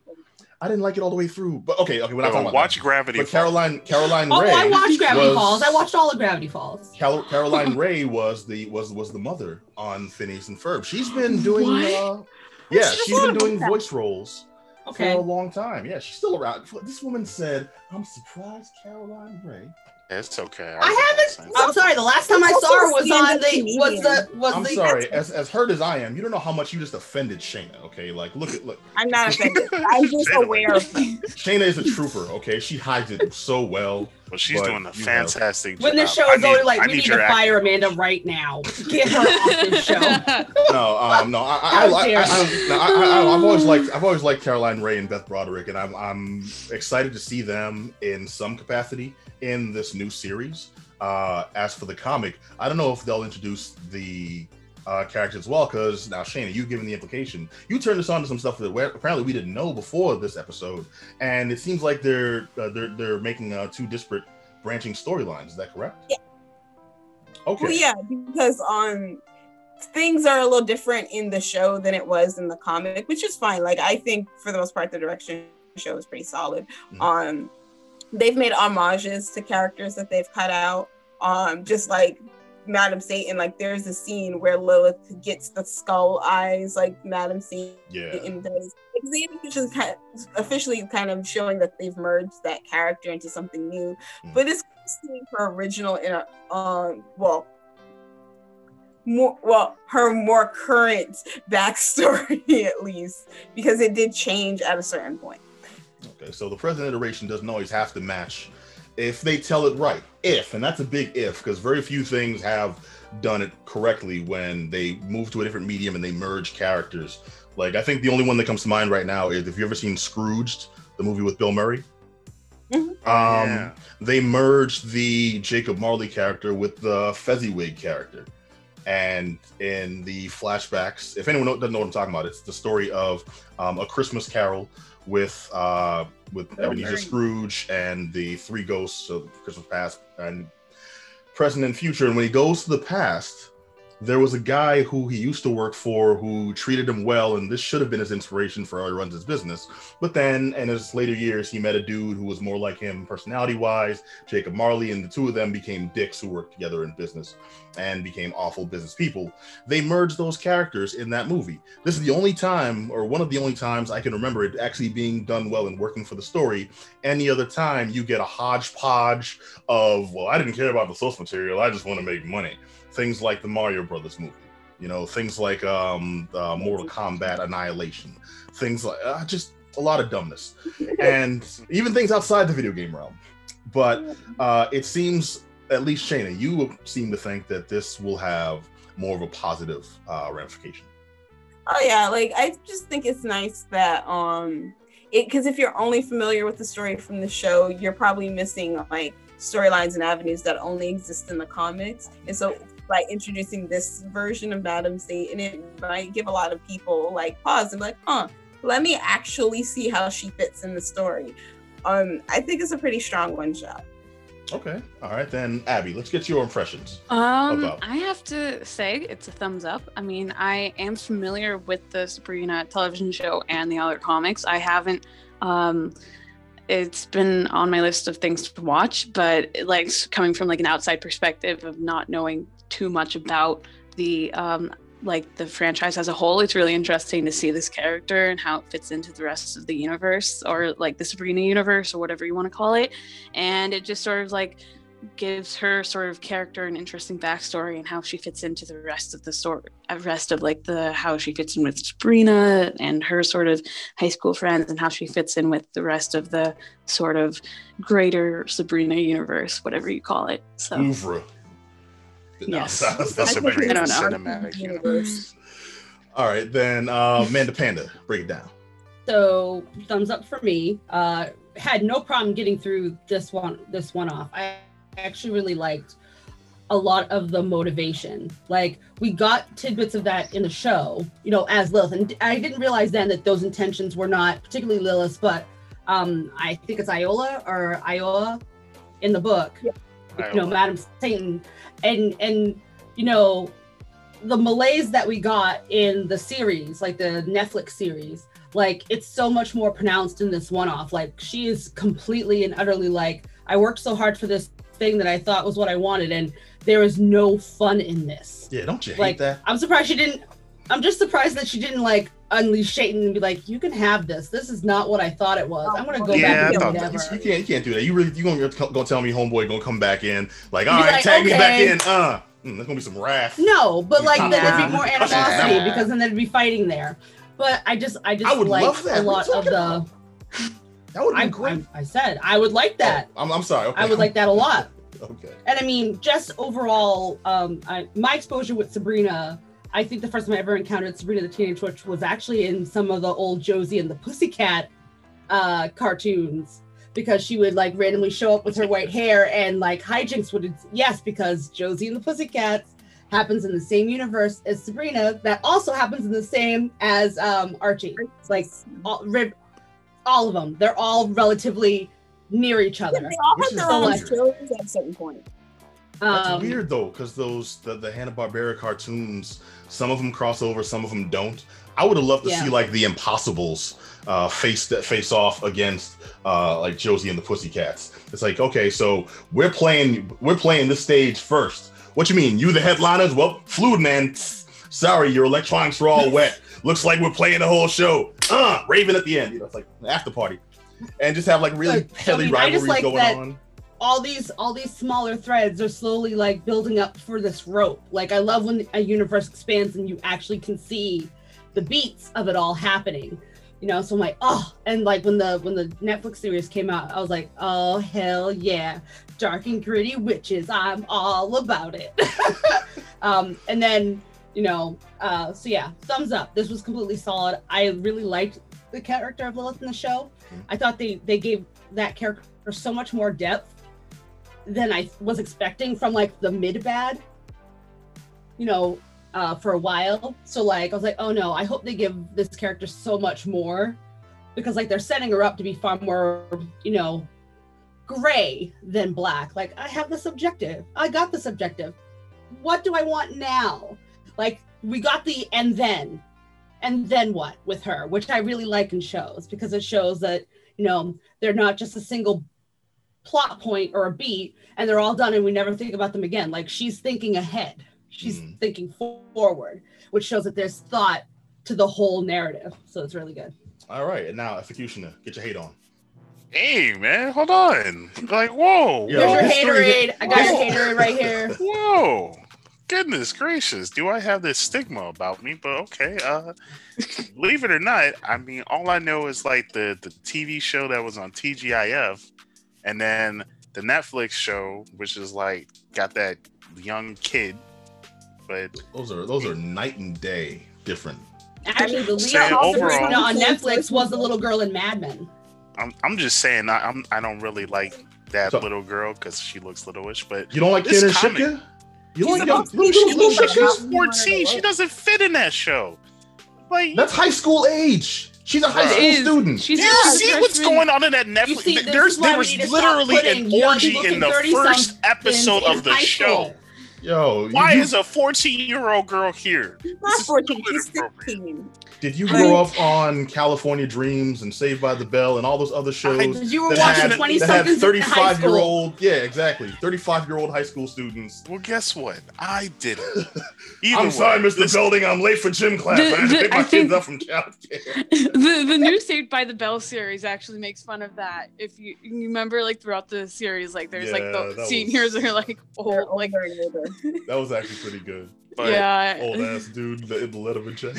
S2: I didn't like it all the way through, but okay, okay, we're not
S1: Yo,
S2: talking about
S1: watch
S2: that.
S1: Gravity.
S2: But
S1: Falls.
S2: Caroline Caroline
S6: Oh,
S2: Rhea.
S6: I watched Gravity
S2: was-
S6: Falls. I watched all of Gravity Falls.
S2: Cal- Caroline Rhea was the was was the mother on Phineas and Ferb. She's been doing
S3: What?
S2: uh, yeah,
S4: She's
S2: she's been doing voice roles
S6: Okay.
S2: for a long time. Yeah, she's still around. This woman said, "I'm surprised Caroline Rhea."
S1: It's okay.
S6: I haven't. I'm sorry. The last time I saw her was on the was the was
S2: I'm
S6: the
S2: sorry. As as hurt as I am, you don't know how much you just offended Shayna. Okay, like look at look.
S4: I'm not offended. I'm just aware of them.
S2: Shayna is a trooper. Okay, she hides it so well.
S1: Well, she's
S2: But
S1: doing a
S2: you
S1: fantastic job.
S6: when the show
S1: I
S6: is over, like
S1: I
S6: we need,
S1: your
S6: to
S1: act-
S6: fire Amanda right now. Get her off this show.
S2: No, um, no, I, I, I,
S6: How
S2: I, I,
S6: dare
S2: I, no, I, I, I've always liked, I've always liked Caroline Rhea and Beth Broderick, and I'm, I'm excited to see them in some capacity in this new series. Uh, as for the comic, I don't know if they'll introduce the uh, character as well, because now Shayna, you've given the implication. You turned us on to some stuff that we apparently we didn't know before this episode, and it seems like they're uh, they're they're making uh, two disparate branching storylines. Is that correct?
S4: Yeah.
S2: Okay.
S4: Well, yeah, because um, things are a little different in the show than it was in the comic, which is fine. Like I think for the most part, the direction the show is pretty solid.
S2: Mhm.
S4: Um, they've made homages to characters that they've cut out. Um, just like Madame Satan, like there's a scene where Lilith gets the skull eyes, like Madame Satan
S2: Yeah.
S4: does. Officially kind officially kind of showing that they've merged that character into something new.
S2: Mhm.
S4: But it's seeing her original in a um well more well her more current backstory at least because it did change at a certain point.
S2: Okay, so the present iteration doesn't always have to match if they tell it right. If, and that's a big if, because very few things have done it correctly when they move to a different medium and they merge characters. Like, I think the only one that comes to mind right now is if you ever seen Scrooged, the movie with Bill Murray.
S4: Mhm.
S2: Um,
S1: yeah.
S2: they merged the Jacob Marley character with the Fezziwig character. And in the flashbacks, if anyone doesn't know what I'm talking about, it's the story of um, a Christmas Carol with uh, with
S4: Bill
S2: Ebenezer. Scrooge and the three ghosts of Christmas past and present and future. And when he goes to the past, there was a guy who he used to work for who treated him well, and this should have been his inspiration for how he runs his business. But then in his later years, he met a dude who was more like him personality wise, Jacob Marley, and the two of them became dicks who worked together in business and became awful business people. They merged those characters in that movie. This is the only time, or one of the only times I can remember it actually being done well and working for the story. Any other time, you get a hodgepodge of, well, I didn't care about the source material, I just want to make money things like the Mario Brothers movie, you know, things like um, uh, Mortal Kombat Annihilation, things like uh, just a lot of dumbness, and even things outside the video game realm. But uh, it seems, at least Shayna, you seem to think that this will have more of a positive uh, ramification.
S4: Oh yeah, like I just think it's nice that um it because if you're only familiar with the story from the show, you're probably missing like storylines and avenues that only exist in the comics. And so like introducing this version of Madame Satan, and it might give a lot of people like pause and like, huh, let me actually see how she fits in the story. Um, I think it's a pretty strong one shot.
S2: Okay. All right, then, Abby, let's get your impressions.
S3: Um,
S2: about?
S3: I have to say it's a thumbs up. I mean, I am familiar with the Sabrina television show and the other comics. I haven't. Um, it's been on my list of things to watch, but like coming from like an outside perspective of not knowing too much about the um, like the franchise as a whole. It's really interesting to see this character and how it fits into the rest of the universe, or like the Sabrina universe, or whatever you want to call it. And it just sort of like gives her sort of character an interesting backstory and how she fits into the rest of the story uh, rest of like the how she fits in with Sabrina and her sort of high school friends and how she fits in with the rest of the sort of greater Sabrina universe, whatever you call it. So
S2: Oeuvre.
S3: Yes.
S2: Sounds-
S1: The
S3: I think
S1: Sabrina
S3: it's
S1: cinematic
S4: universe.
S1: universe.
S2: All right, then, uh, Amanda Panda, break it down.
S6: So thumbs up for me. Uh, had no problem getting through this one. This one off. I actually really liked a lot of the motivation. Like we got tidbits of that in the show, you know, as Lilith, and I didn't realize then that those intentions were not particularly Lilith's, but um, I think it's Iola or Iola in the book. You know, Madame Satan, and and you know the malaise that we got in the series, like the Netflix series, like it's so much more pronounced in this one off. Like she is completely and utterly like, I worked so hard for this thing that I thought was what I wanted, and there is no fun in this.
S2: Yeah, don't you hate
S6: Like
S2: that?
S6: I'm surprised she didn't. I'm just surprised that she didn't like unleash Satan and be like, "You can have this. This is not what I thought it was. I'm gonna go
S1: Yeah,
S6: back and
S1: thought
S6: do
S1: that
S2: You, can't, you can't do that. You really, you gonna, gonna tell me, homeboy, gonna come back in? Like, all right,
S6: like,
S2: tag me back in. Uh, mm, there's gonna be some wrath.
S6: No, but like
S2: Yeah.
S6: there'd be more
S2: Yeah.
S6: animosity because then there'd be fighting there. But I just, I just
S2: I would
S6: like
S2: love that.
S6: a lot of
S2: you
S6: the.
S2: That would be
S6: I,
S2: great.
S6: I, I said I would like that.
S2: Oh, I'm, I'm sorry. Okay.
S6: I would like that a lot.
S2: Okay.
S6: And I mean, just overall, um, I, my exposure with Sabrina, I think the first time I ever encountered Sabrina the Teenage Witch was actually in some of the old Josie and the Pussycat uh, cartoons because she would like randomly show up with her white hair and like hijinks would yes because Josie and the Pussycats happens in the same universe as Sabrina that also happens in the same as um, Archie. Like all, rib- all of them, they're all relatively near each other.
S4: They all have their own
S6: like-
S4: at a certain point.
S2: That's
S6: Um,
S2: weird though, because those the, the Hanna Barbera cartoons, some of them cross over, some of them don't. I would have loved to
S6: Yeah.
S2: see like the Impossibles uh, face that face off against uh, like Josie and the Pussycats. It's like okay, so we're playing we're playing this stage first. What you mean? You the headliners? Well, fluid man. Sorry, your electronics are all wet. Looks like we're playing the whole show. Uh, Raven at the end. You know, it's like after party, and just have like really
S6: I
S2: heavy
S6: mean, I just
S2: rivalries
S6: like
S2: going
S6: that-
S2: on.
S6: All these all these smaller threads are slowly like building up for this rope. Like I love when a universe expands and you actually can see the beats of it all happening. You know, so I'm like, oh, and like when the when the Netflix series came out, I was like, oh hell yeah, dark and gritty witches, I'm all about it. um, and then you know, uh, so yeah, thumbs up. This was completely solid. I really liked the character of Lilith in the show. I thought they they gave that character so much more depth than I was expecting from like the mid bad, you know, uh, for a while. So like I was like, oh no, I hope they give this character so much more because like they're setting her up to be far more, you know, gray than black. Like I have this objective, I got this objective. What do I want now? Like we got the and then, and then what with her, which I really like in shows because it shows that you know they're not just a single plot point or a beat and they're all done and we never think about them again. Like she's thinking ahead, she's
S2: Mhm.
S6: thinking forward, which shows that there's thought to the whole narrative. So it's really good.
S2: All right, and now efocutioner, get your hate on.
S1: Hey man, hold on. Like, whoa,
S2: Yeah,
S6: Here's your
S2: history-
S6: haterade. I got your
S1: Whoa.
S6: haterade right here.
S1: whoa. Goodness gracious, do I have this stigma about me? But okay, uh believe it or not, I mean all I know is like the the TV show that was on TGIF and then the Netflix show, which is like got that young kid. But
S2: Those are those are night and day different.
S6: Actually, the lead
S1: overall-
S6: on Netflix was the little girl in Mad Men.
S1: I'm I'm just saying I, I'm I don't really like that
S2: So-
S1: little girl because she looks littleish, but
S2: You don't like
S1: This
S2: Kid and
S1: comic-
S2: Shipka? You don't like young,
S4: supposed to be
S2: little,
S1: she
S2: little,
S1: looks like
S2: little
S1: she's
S2: Shipka?
S1: 14. She doesn't fit in that show. Like
S2: That's high school age. She's a high
S1: It
S2: school
S3: is.
S2: student.
S3: She's
S1: Do
S3: a
S1: you see what's going on in that Netflix?
S6: see, this
S1: There's
S6: is why
S1: there was
S6: need to stop
S1: literally an orgy in the first episode of the show.
S2: Yo,
S1: Why
S2: you-
S1: is a 14 year old girl here?
S4: She's
S1: This
S4: not
S1: is
S4: 14, she's 16.
S2: Did you
S4: Right.
S2: grow up on California Dreams and Saved by the Bell and all those other shows?
S6: You were
S2: that
S6: watching
S2: had,
S6: 20
S2: that had
S6: somethings in high
S2: 35 year
S6: school.
S2: old, yeah, exactly, 35 year old high school students.
S1: Well, guess what? I didn't. Either
S2: I'm
S1: way,
S2: sorry, Mr.
S1: this-
S2: Belding, I'm late for gym class.
S3: The-
S2: I had to pick my
S3: I
S2: kids up from childcare.
S3: the the new Saved by the Bell series actually makes fun of that. If you, you remember, like throughout the series, like there's like
S2: Yeah,
S3: the
S2: that
S3: seniors are like
S4: They're
S3: old, like
S4: older and older.
S2: That was actually pretty good.
S1: But
S3: yeah.
S2: Old ass dude in the, in the Letterman check.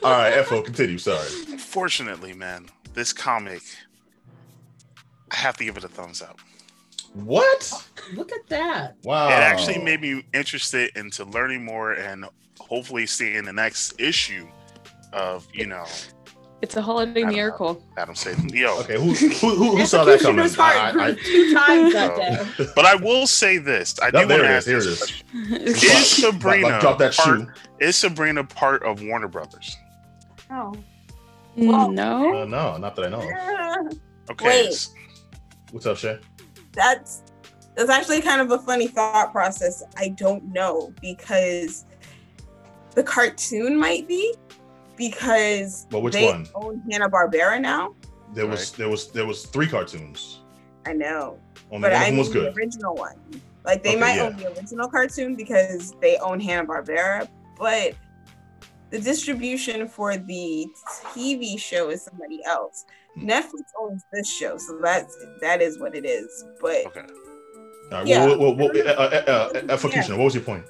S2: All right, FO, continue. Sorry.
S1: Fortunately, man, this comic, I have to give it a thumbs up.
S2: What?
S6: Look at that.
S2: Wow.
S1: It actually made me interested into learning more and hopefully seeing the next issue of, you know,
S3: it's a holiday
S1: don't
S3: miracle.
S1: Adam said, yo.
S2: Okay, who who, who, who saw that coming?
S6: Executioner's heart
S2: I- I-
S6: two times that day.
S1: But I will say this. I do
S2: Oh,
S1: want to ask
S2: here
S1: this
S2: it is.
S1: question.
S3: It's
S1: Is
S2: Drop-
S1: Sabrina
S2: drop that
S1: part,
S2: shoe.
S1: Is Sabrina part of Warner Brothers?
S4: Oh.
S3: no.
S2: Uh, no, not that I know. of.
S1: Okay.
S4: Wait.
S2: What's up, Shay?
S4: That's that's actually kind of a funny thought process. I don't know because the cartoon might be because
S2: Well, which
S4: they
S2: one?
S4: own Hanna Barbera now.
S2: There was there was there was three cartoons.
S4: I know,
S2: Only
S4: but
S2: one
S4: I mean
S2: was
S4: the
S2: good.
S4: original one. Like they
S2: Okay,
S4: might
S2: yeah.
S4: own the original cartoon because they own Hanna Barbera, but the distribution for the TV show is somebody else.
S2: Hmm.
S4: Netflix owns this show, so that's that is what it is. But
S1: Okay.
S2: All right,
S4: Yeah.
S2: well, well, well, uh, uh, uh, uh, uh, Efocutioner, what was your point?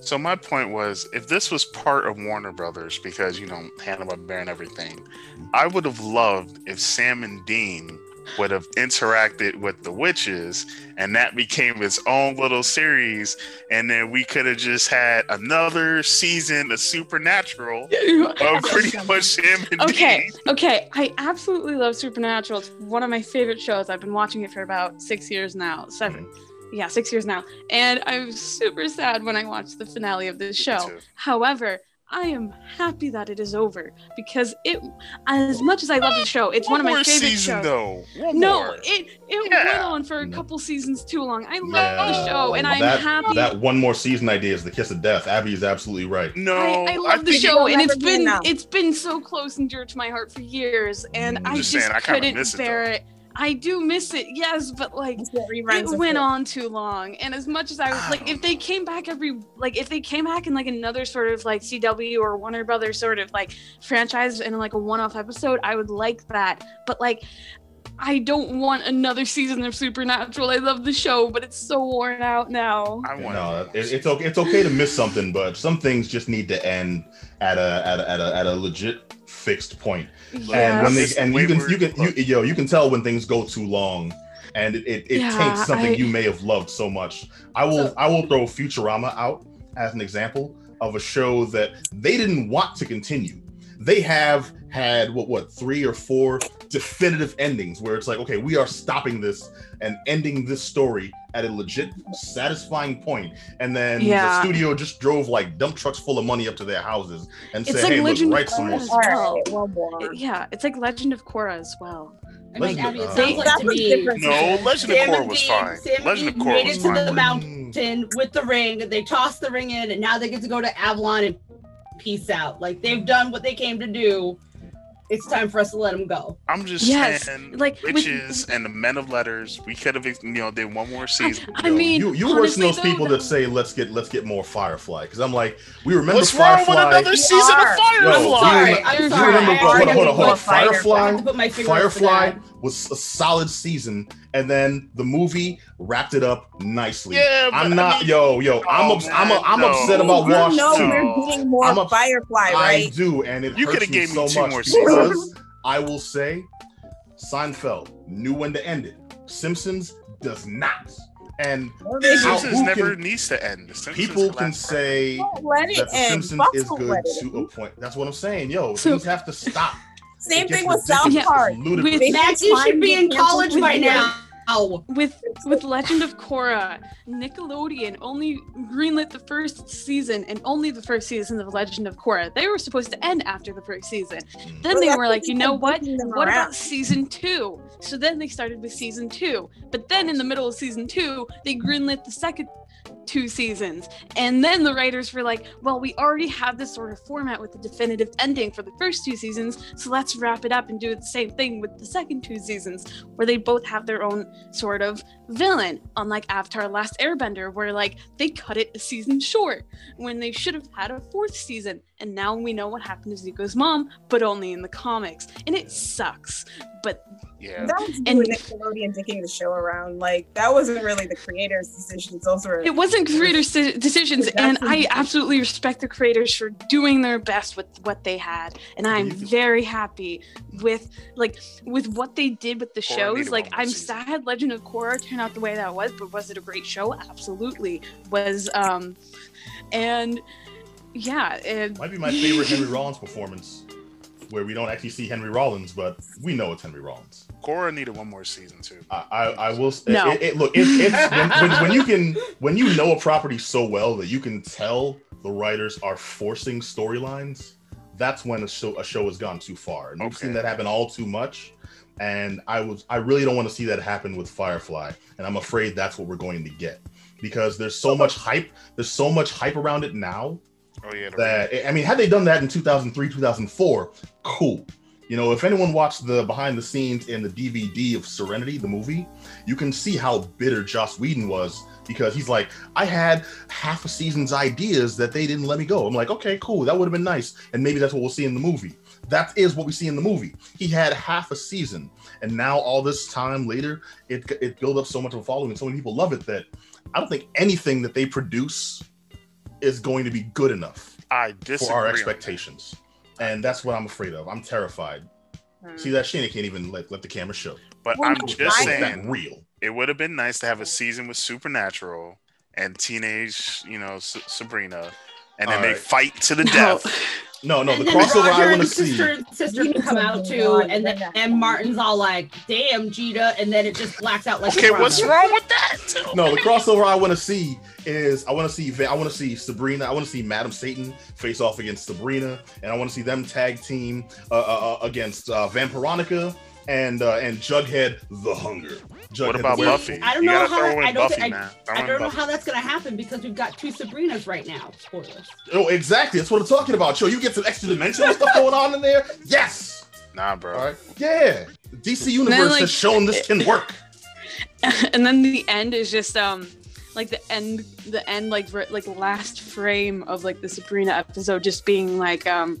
S1: So my point was, if this was part of Warner Brothers, because you know Hanna Barbera and everything, I would have loved if Sam and Dean would have interacted with the witches, and that became its own little series, and then we could have just had another season of Supernatural of pretty much Sam and
S3: Okay,
S1: Dean.
S3: okay. I absolutely love Supernatural. It's one of my favorite shows. I've been watching it for about six years now. 7 mm-hmm. Yeah, six years now. And I'm super sad when I watched the finale of this show. However, I am happy that it is over because it, as much as I love the show, it's one, of my
S1: more
S3: favorite
S1: season
S3: shows.
S1: though. One
S3: No,
S1: more.
S3: it it
S1: Yeah.
S3: went on for a couple seasons too long. I love
S2: Yeah.
S3: the show, and I'm
S2: that,
S3: happy.
S2: That one more season idea is the kiss of death. Abby is absolutely right.
S1: no,
S3: I, I love the show, and
S4: It'll
S3: it's
S4: never be
S3: been
S4: enough.
S3: it's been so close and dear to my heart for years, and
S2: Mm,
S3: I
S1: just
S3: just
S1: saying, I kinda
S3: couldn't
S1: miss it,
S3: bear
S1: though.
S3: it. I do miss it, yes, but like
S4: it's what reruns
S3: it went
S4: it.
S3: on too long, and as much as I was like, if they came back every like if they came back in like another sort of like CW or Warner Brothers sort of like franchise in like a one-off episode, I would like that. But like. I don't want another season of Supernatural. I love the show, but it's so worn out now.
S1: I want
S2: No, it, it's okay. It's okay to miss something, but some things just need to end at a at a at a, at a legit fixed point.
S3: Yeah.
S2: And when they and you can you can you, yo you can tell when things go too long, and it it, it
S3: Yeah,
S2: taints something
S3: I-
S2: you may have loved so much. I will
S6: So-
S2: I will throw Futurama out as an example of a show that they didn't want to continue. They have had what what three or four definitive endings where it's like okay we are stopping this and ending this story at a legit satisfying point and then the studio just drove like dump trucks full of money up to their houses and
S3: It's
S2: said
S3: like
S2: hey look
S3: Legend of
S2: write some more
S3: Korra
S2: stuff."
S4: All
S3: well.
S4: right, one more.
S3: Yeah, it's like Legend of Korra as well.
S6: I mean,
S2: Legend-
S6: Abby, it
S2: uh,
S6: sounds like to
S4: was
S6: me.
S1: No, Legend of
S6: Sam
S1: Korra was fine.
S6: Sam
S1: Legend of Korra
S6: made
S1: was
S6: it to
S1: fine.
S6: the mountain. With the ring. They toss the ring in, and now they get to go to Avalon and peace out. Like they've done what they came to do. It's time for us to let them go.
S1: I'm just
S3: Yes,
S1: saying,
S3: like, with-
S1: witches and the men of letters. We could have, you know, did one more season.
S3: I
S2: Yo,
S3: mean,
S2: you you worse than
S3: honestly,
S2: those
S3: though,
S2: people that say let's get let's get more Firefly because I'm like we remember
S1: What's wrong
S2: Firefly.
S1: with another season
S4: are.
S1: of
S2: Yo,
S1: Firefly?
S2: do you
S6: sorry,
S2: remember-
S6: I'm
S2: do you
S6: sorry.
S2: remember-
S6: I
S2: hold on, hold on, hold on.
S6: put Fire- I
S2: Firefly,
S6: have to put my finger up for
S2: Firefly
S6: that.
S2: Was a solid season, and then the movie wrapped it up nicely.
S1: Yeah,
S2: I'm not,
S1: I mean-
S2: yo, yo. Oh, I'm
S1: Oh,
S2: ups- I'm, a, I'm
S1: man,
S2: upset about
S4: you
S2: Wash
S4: know
S2: too.
S4: we're getting more
S2: I'm a-
S4: Firefly,
S2: I
S4: right?
S2: do, and it
S1: You
S2: hurts
S1: coulda
S2: me
S1: gave
S2: so
S1: two
S2: much
S1: more
S2: because I will say, Seinfeld knew when to end it. Simpsons does not, and
S4: Well, they
S2: How-
S4: just
S1: Simpsons never
S2: can-
S1: needs to end. The
S2: people can say
S4: don't let it
S2: that The. Simpsons is good to a point. That's what I'm saying, yo.
S3: So-
S2: things have to stop.
S4: Same thing with South
S2: ridiculous.
S4: Park.
S2: It's.
S3: With-
S6: Max, you should be in college by now.
S3: with with Legend of Korra, Nickelodeon only greenlit the first season and only the first season of Legend of Korra. They were supposed to end after the first season. Hmm. Then
S4: Well,
S3: they were like, you know what? What
S4: around.
S3: about season two? So then they started with season two. But then in the middle of season two, they greenlit the second two seasons. And then the writers were like, well, we already have this sort of format with the definitive ending for the first two seasons. So let's wrap it up and do the same thing with the second two seasons, where they both have their own sort of villain. Unlike Avatar Last Airbender, where like they cut it a season short when they should have had a fourth season. And now we know what happened to Zuko's mom, but only in the comics. And it sucks. But
S1: Yeah.
S4: That was
S3: And-
S4: and, Nickelodeon taking the show around. Like that wasn't really the creators' decisions. Those were
S3: it wasn't creators' de- decisions, and I absolutely respect the creators for doing their best with what they had, and I'm very happy with like with what they did with the shows. Like I'm sad Legend of Korra turned out the way that was, but was it a great show? Absolutely was. Um, and yeah, it
S2: Might be my favorite Henry Rollins performance, where we don't actually see Henry Rollins, but we know it's Henry Rollins.
S1: Korra needed one more season too.
S2: I, I, I will. s-
S3: No.
S2: It, it, look, it, it's when, when, when you can when you know a property so well that you can tell the writers are forcing storylines. That's when a show a show has gone too far, and we've seen that happen all too much. And I was I really don't want to see that happen with Firefly, and I'm afraid that's what we're going to get because there's so much hype. There's so much hype around it now
S1: Oh yeah. the
S2: that I mean, had they done that in 2003, 2004, cool. You know, if anyone watched the behind the scenes in the DVD of Serenity, the movie, you can see how bitter Joss Whedon was because he's like, I had half a season's ideas that they didn't let me go. I'm like, okay, cool, that would have been nice, and maybe that's what we'll see in the movie. That is what we see in the movie. He had half a season, and now all this time later, it it built up so much of a following, and so many people love it that I don't think anything that they produce is going to be good enough
S1: I disagree.
S2: for our expectations. And that's what I'm afraid of. I'm terrified.
S4: Hmm.
S2: See that Shayna can't even let, let the camera show.
S1: But
S4: Well,
S1: I'm just
S2: That's
S1: saying,
S2: real.
S1: it would have been nice to have a season with Supernatural and teenage, you know, S- Sabrina, and then
S2: All
S1: they
S2: right.
S1: fight to the
S3: no.
S1: death.
S2: No, no, the
S6: and then
S2: crossover
S6: Roger
S2: I want
S6: and
S2: to see.
S6: sister, sister come out too, and then
S4: then
S6: and Martin's all like, "Damn, Jeeta," and then it just blacks out like.
S1: Okay, what's wrong with that?
S2: No, the crossover I want to see is I want to see I want to see Sabrina. I want to see Madame Satan face off against Sabrina, and I want to see them tag team uh, uh, uh, against uh, Vampironica and uh, and Jughead the Hunger. Jughead
S1: What about Buffy?
S6: I don't know how that- I don't
S1: Buffy,
S6: think-
S1: man.
S6: I don't know
S1: Buffy.
S6: how that's gonna happen because we've got two Sabrinas right now. Spoilers.
S2: Oh, exactly. That's what I'm talking about. Yo, you get some extra dimensional stuff going on in there. Yes.
S1: Nah, bro.
S2: All right. Yeah. DC Universe
S3: like,
S2: has shown this can work.
S3: and then the end is just um like the end the end like ver- like last frame of like the Sabrina episode just being like um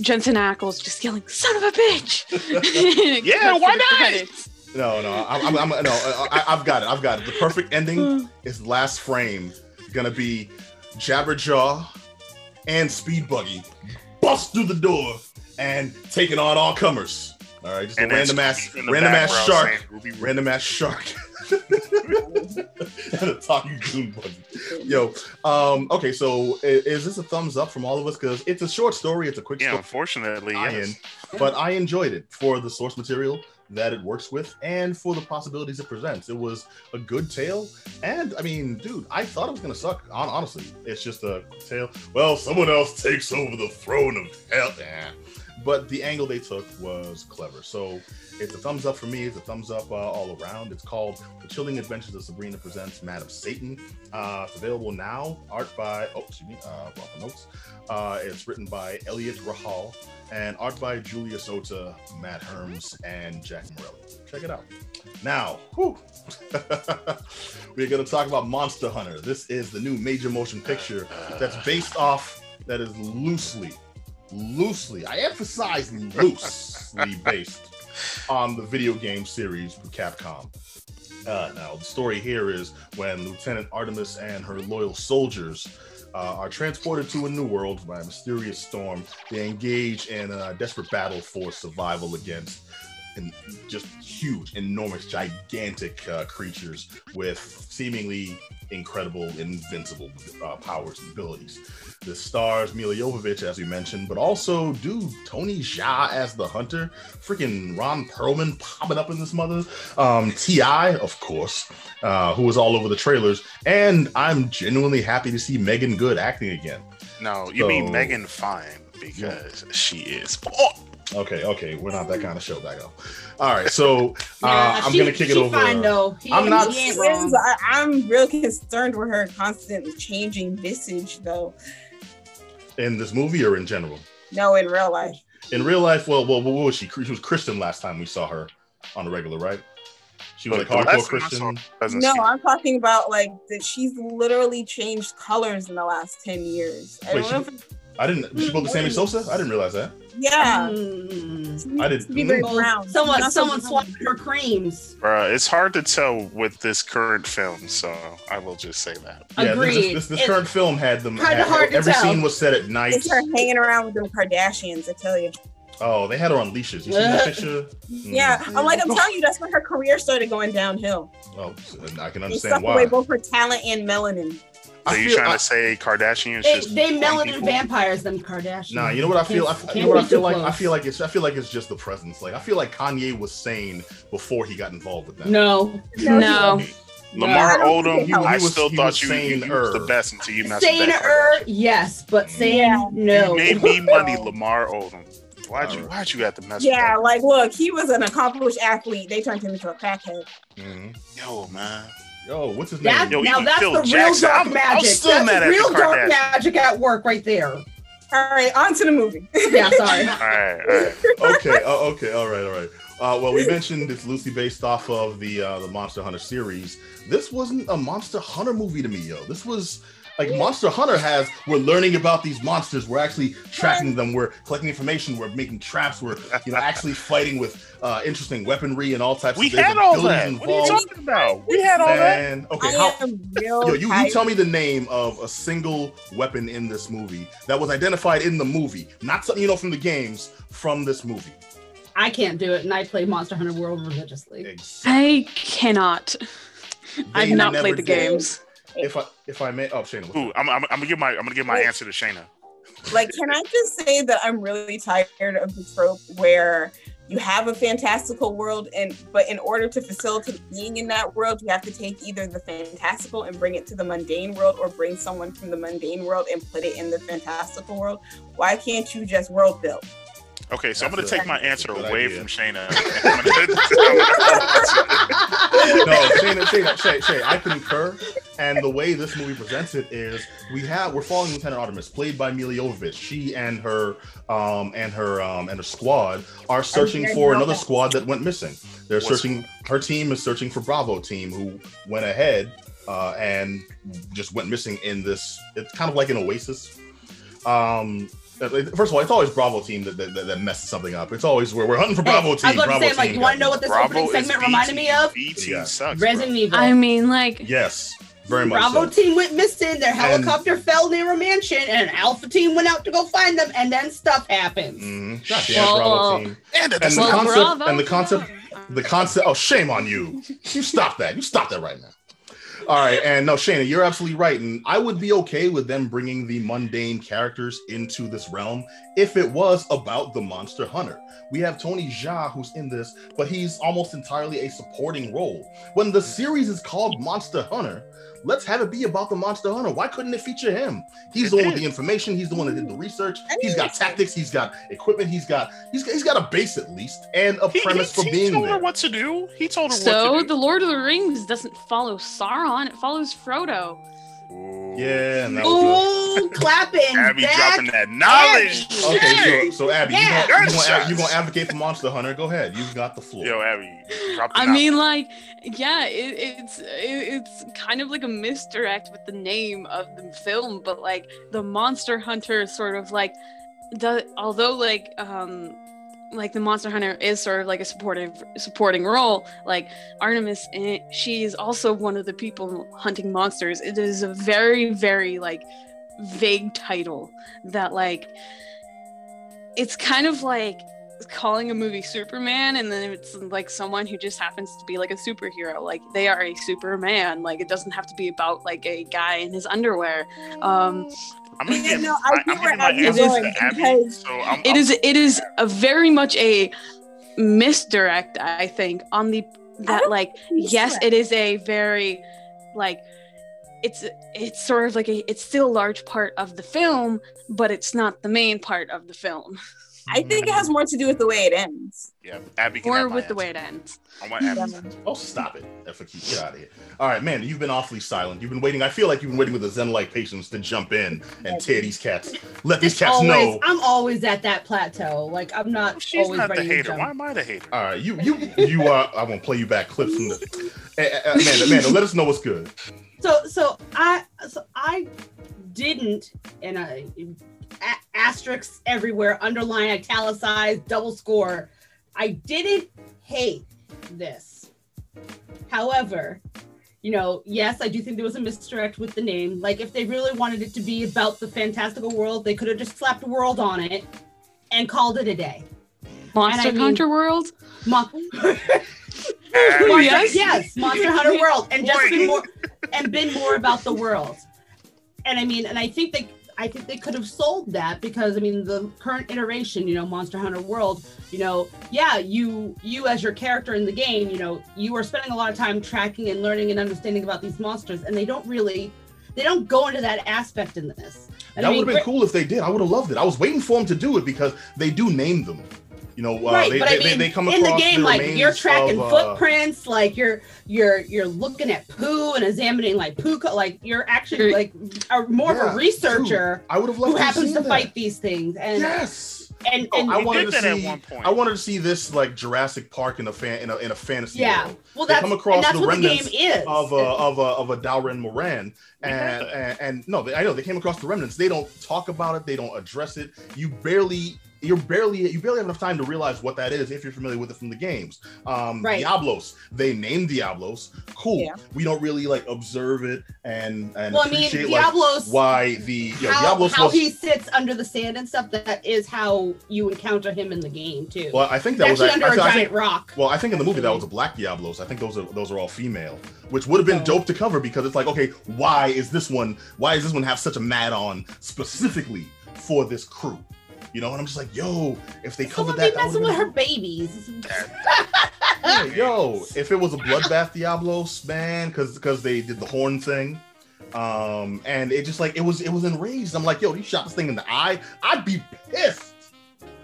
S3: Jensen Ackles just yelling "son of a bitch."
S1: Yeah, why
S3: the
S1: not?
S3: Credits.
S2: No, no, I'm, I'm, I'm no, I, I've got it. I've got it. The perfect ending is last frame gonna be Jabberjaw and Speed Buggy bust through the door and taking on all comers. All right, just
S1: And
S2: a random ass,
S1: Scooby in the
S2: random ass shark,
S1: saying, "Ruby, Ruby."
S2: random ass shark, and a talking goon buggy. Yo, um, okay, so i- is, this a thumbs up from all of us? Because it's a short story, it's a quick story.
S1: Yeah,
S2: story.
S1: unfortunately, yes.
S2: in, but I enjoyed it for the source material that it works with and for the possibilities it presents. It was a good tale, and I mean, dude, I thought it was gonna suck. Honestly, it's just a tale. Well, someone else takes over the throne of hell. Nah. but the angle they took was clever. So it's a thumbs up for me. It's a thumbs up uh, all around. It's called The Chilling Adventures of Sabrina Presents Madame Satan. Uh, it's available now. Art by, oh, excuse me, uh, the notes. Uh, it's written by Eliot Rahal and art by Julius Ohta, Matt Herms, and Jack Morelli. Check it out. Now, we're going to talk about Monster Hunter. This is the new major motion picture that's based off, that is loosely, loosely, I emphasize loosely based on the video game series from Capcom. Uh, now, the story here is when Lieutenant Artemis and her loyal soldiers uh, are transported to a new world by a mysterious storm. They engage in a desperate battle for survival against and just huge, enormous, gigantic uh, creatures with seemingly incredible, invincible uh, powers and abilities. The stars Milla Jovovich, as we mentioned, but also dude Tony Jaa as the hunter, freaking Ron Perlman popping up in this mother, um, T.I., of course, uh, who was all over the trailers, and I'm genuinely happy to see Meagan Good acting again.
S1: No, you mean Megan Fine because she is. Oh,
S2: Okay, okay, we're not that kind of show, back up. All right, so uh,
S6: Nah,
S2: I'm
S6: she-
S2: gonna kick it
S6: she
S2: over.
S6: Fine, though. He,
S2: I'm not-
S6: He
S4: Is-
S6: wrong.
S4: I, I'm real concerned with her constantly changing visage, though.
S2: in this movie or in general?
S4: No, in real life.
S2: In real life, well, well, what was she? She was Christian last time we saw her on the regular, right? She was
S1: Look,
S2: like hardcore
S1: last time I saw
S2: Christian.
S4: No, I'm talking about like that. She's literally changed colors in the last ten years. I
S2: Wait,
S4: don't know if it's-
S2: I didn't. She pulled the Sammy Sosa. I didn't realize that.
S4: yeah,
S6: Mm.
S2: I did-
S4: To be very
S2: mm.
S4: brown.
S6: Someone,
S4: Not so
S6: someone
S4: brown.
S6: swapped her creams.
S1: Bruh, it's hard to tell with this current film, so I will just say that.
S2: Yeah, this,
S6: Agreed.
S2: this, this, this current film had them.
S6: Kinda
S2: had-
S6: hard to
S2: every
S6: tell.
S2: scene was set at night.
S4: It's her hanging around with them Kardashians. I tell you.
S2: Oh, they had her on leashes. You see that picture? Mm.
S4: Yeah, I'm like I'm telling you, that's when her career started going downhill.
S2: Oh, I can understand
S4: They
S2: understand
S4: sucked away both her talent and melanin.
S1: So
S2: I
S1: you
S2: feel-
S1: trying
S2: I-
S1: to say Kardashians
S6: They,
S1: just
S6: they melanin
S1: people?
S6: vampires, them Kardashians.
S2: Nah, you know what I feel? I, you know what I feel
S6: too
S2: like? I feel like it's. I feel like it's just the presence. Like I feel like Kanye was sane before he got involved with that.
S6: No.
S3: No.
S1: Lamar
S4: I don't
S1: Odom,
S4: think
S1: I
S2: he was-
S1: still thought you, you, you was the best until you messed with that
S6: Saner,
S1: Kardashian.
S6: yes, but sane,
S4: Yeah.
S6: no.
S1: You made me money, Lamar Odom. Why'd you why'd you have to mess
S4: Yeah,
S1: with
S4: like look, he was an accomplished athlete. They turned him into a crackhead.
S2: Mhm.
S1: Yo, man.
S2: Yo, what's his
S6: That,
S2: name?
S1: Yo,
S6: now
S1: even
S6: that's
S1: Phil
S6: the real
S1: Jackson,
S6: dark
S1: I'm- I'm
S6: magic.
S1: still
S6: that's
S1: mad at the
S6: real dark
S1: Kardashians.
S6: magic at work right there.
S4: All right, on to the movie.
S6: Yeah, sorry.
S1: All right, all right.
S2: okay, oh, okay, all right, all right. Uh, well, we mentioned it's loosely based off of the uh, the Monster Hunter series. This wasn't a Monster Hunter movie to me, yo. This was like Monster Hunter has. We're learning about these monsters. We're actually tracking them. We're collecting information. We're making traps. We're you know actually fighting with uh, interesting weaponry and all types.
S1: We
S2: of there's
S1: had all
S2: abilities
S1: that. What are you talking about? We had all that.
S2: Man, okay,
S4: I
S2: how,
S4: am.
S2: Yo, you, you tell me the name of a single weapon in this movie that was identified in the movie, not something you know from the games, from this movie.
S6: I can't do it, and I play Monster Hunter World religiously.
S2: Exactly.
S3: I cannot. I've not played the
S2: did.
S3: games.
S2: If I if I may, oh Shayna, what's
S1: Ooh. I'm, I'm, I'm gonna give my I'm gonna give my
S4: Wait.
S1: answer to Shayna.
S4: like can i just say that i'm really tired of the trope where you have a fantastical world and but in order to facilitate being in that world you have to take either the fantastical and bring it to the mundane world or bring someone from the mundane world and put it in the fantastical world why can't you just world build
S1: Okay, so I'm gonna
S2: a-
S1: take my answer
S2: that's a good
S1: away
S2: idea.
S1: from Shayna. Gonna-
S2: no, Shayna, Shayna, Shay, Shay, I concur. And the way this movie presents it is we have we're following Lieutenant Artemis, played by Milla Jovovich. She and her um and her um and her squad are searching for another
S4: done.
S2: squad that went missing. They're
S1: What's-
S2: searching her team is searching for Bravo team who went ahead uh and just went missing in this it's kind of like an oasis. Um First of all, it's always Bravo team that, that, that messes something up. It's always where we're hunting for Bravo team.
S6: I
S2: team.
S6: was about to
S2: Bravo
S6: say, like, you want to know what this
S1: Bravo
S6: opening segment
S1: B
S6: reminded
S1: team.
S6: me of?
S1: B team
S2: Yeah.
S1: sucks. bro.
S6: Resident Evil.
S3: I mean, like,
S2: Yes, very much.
S6: Bravo
S2: so.
S6: team went missing. Their helicopter fell near a mansion, and an Alpha team went out to go find them, and then stuff happens.
S2: Mhm. Goddamn
S3: Well,
S2: Bravo team.
S1: And
S2: And
S1: that's
S2: the concept-
S3: bravo
S2: and the concept-
S3: them.
S2: The concept. Oh, shame on you! You stop that! You stop that right now. All right, and no, Shayna, you're absolutely right, and I would be okay with them bringing the mundane characters into this realm if it was about the monster hunter. We have Tony Jaa who's in this, but he's almost entirely a supporting role. When the series is called Monster Hunter, let's have it be about the monster hunter. Why couldn't it feature him? He's
S1: It
S2: the one with the information. He's the one that did the research. He's got tactics. He's got equipment. He's got he's got, he's got a base at least and a
S1: He,
S2: premise
S1: he,
S2: for
S1: he
S2: being
S1: told her what to do. He told her
S3: So
S1: what to do. So the.
S3: Lord of the Rings doesn't follow Sauron; it follows Frodo.
S1: Ooh.
S2: Yeah, and that was
S6: Ooh, clapping.
S1: Abby
S6: back.
S1: dropping that knowledge.
S6: Abby.
S2: okay. So, so Abby,
S6: Yeah.
S2: you gonna, you, gonna,
S1: Gunshots.
S2: you gonna advocate for Monster Hunter? Go ahead. You've got the floor.
S1: Yo, Abby, drop the
S3: I
S1: knowledge.
S3: mean, like, yeah, it, it's it, it's kind of like a misdirect with the name of the film, but like the Monster Hunter sort of like the although like um like the Monster Hunter is sort of like a supportive supporting role, like Artemis, eh, she is also one of the people hunting monsters. It is a very very like vague title that like it's kind of like calling a movie Superman and then it's like someone who just happens to be like a superhero. Like they are a Superman. Like it doesn't have to be about like a guy in his underwear. Um
S1: I'm gonna
S4: Yeah,
S1: get,
S4: no, I
S1: I,
S4: get
S1: I'm
S4: where
S1: getting my
S4: Abby's
S1: answers
S3: going,
S1: to Abby.
S4: because
S1: So I'm,
S3: it
S1: I'm-
S3: is it is a very much a misdirect, I think, on the that like yes, it is a very like it's it's sort of like a it's still a large part of the film, but it's not the main part of the film.
S4: I mm-hmm. think it has more to do with the way it ends.
S1: yeah, Abby can
S3: Or with the way it ends.
S1: I want Abby.
S2: Oh, stop it. FAQ, get out of here. All right, man, you've been awfully silent. You've been waiting. I feel like you've been waiting with a Zen-like patience to jump in and tear these cats. Let these cats
S6: always,
S2: know.
S6: I'm always at that plateau. Like I'm not
S1: She's
S6: always
S1: not the
S6: ready to
S1: hater. Why am I the hater?
S2: All right, you you you are. I won't play you back clips from the. Amanda, Amanda, let us know what's good.
S6: So so I so I didn't and I a- asterisks everywhere, underline, italicized, double score. I didn't hate this. However, you know, yes, I do think there was a misdirect with the name. Like if they really wanted it to be about the fantastical world, they could have just slapped world on it and called it a day.
S3: Monster
S6: I mean-
S3: Hunter World?
S6: Mon- Monster-
S3: Yes.
S6: yes, Monster Hunter World, and just been more and been more about the world. And I mean, and I think they, I think they could have sold that because I mean, the current iteration, you know, Monster Hunter World, you know, yeah, you, you as your character in the game, you know, you are spending a lot of time tracking and learning and understanding about these monsters, and they don't really, they don't go into that aspect in this. And
S2: That
S6: I mean,
S2: would have been cool if they did. I would have loved it. I was waiting for them to do it because they do name them. You know, uh,
S6: right,
S2: they,
S6: but
S2: they,
S6: I mean,
S2: they, they come
S6: in the
S2: across
S6: game, like you're tracking
S2: of, uh,
S6: footprints, like you're you're you're looking at poo and examining like poo, co- like you're actually like are more of a researcher
S2: I would have loved
S6: who
S2: to
S6: happens to
S2: that.
S6: fight these things, and
S2: Yes.
S6: and
S2: Oh, I wanted
S1: did
S2: to
S1: that
S2: see.
S1: at one point.
S2: I wanted to see this like Jurassic Park in a fan in a, in a fantasy
S6: yeah,
S2: world
S6: well
S2: They
S6: that's
S2: come across
S6: and that's
S2: the
S6: what the game
S2: remnants
S6: is.
S2: of a of a of a Dalren Moran, and, and and no, they, I know they came across the remnants. They don't talk about it. They don't address it. You barely. You're barely you barely have enough time to realize what that is if you're familiar with it from the games. Um,
S6: Right.
S2: Diablos, they named Diablos. Cool.
S4: Yeah.
S2: We don't really like observe it and and
S6: well, I mean,
S2: appreciate like
S6: Diablos.
S2: why the you know,
S6: how,
S2: Diablos
S6: how
S2: was.
S6: he sits under the sand and stuff. That is how you encounter him in the game too.
S2: well, I think that was
S6: actually
S2: I-
S6: under a
S2: I
S6: giant
S2: think-
S6: rock.
S2: Well, I think in the movie that was a black Diablos. I think those are those are all female, which would have been
S6: Oh.
S2: dope to cover because it's like, okay, why is this one? Why does this one have such a mad on specifically for this crew? You know, and I'm just like, yo, if they covered
S6: Someone
S2: that,
S6: be
S2: that
S6: messing
S2: would've
S6: with
S2: been
S6: her babies.
S2: Yeah, yo, if it was a bloodbath Diablos, man, because because they did the horn thing, um, and it just like it was it was enraged. I'm like, yo, you shot this thing in the eye. I'd be pissed.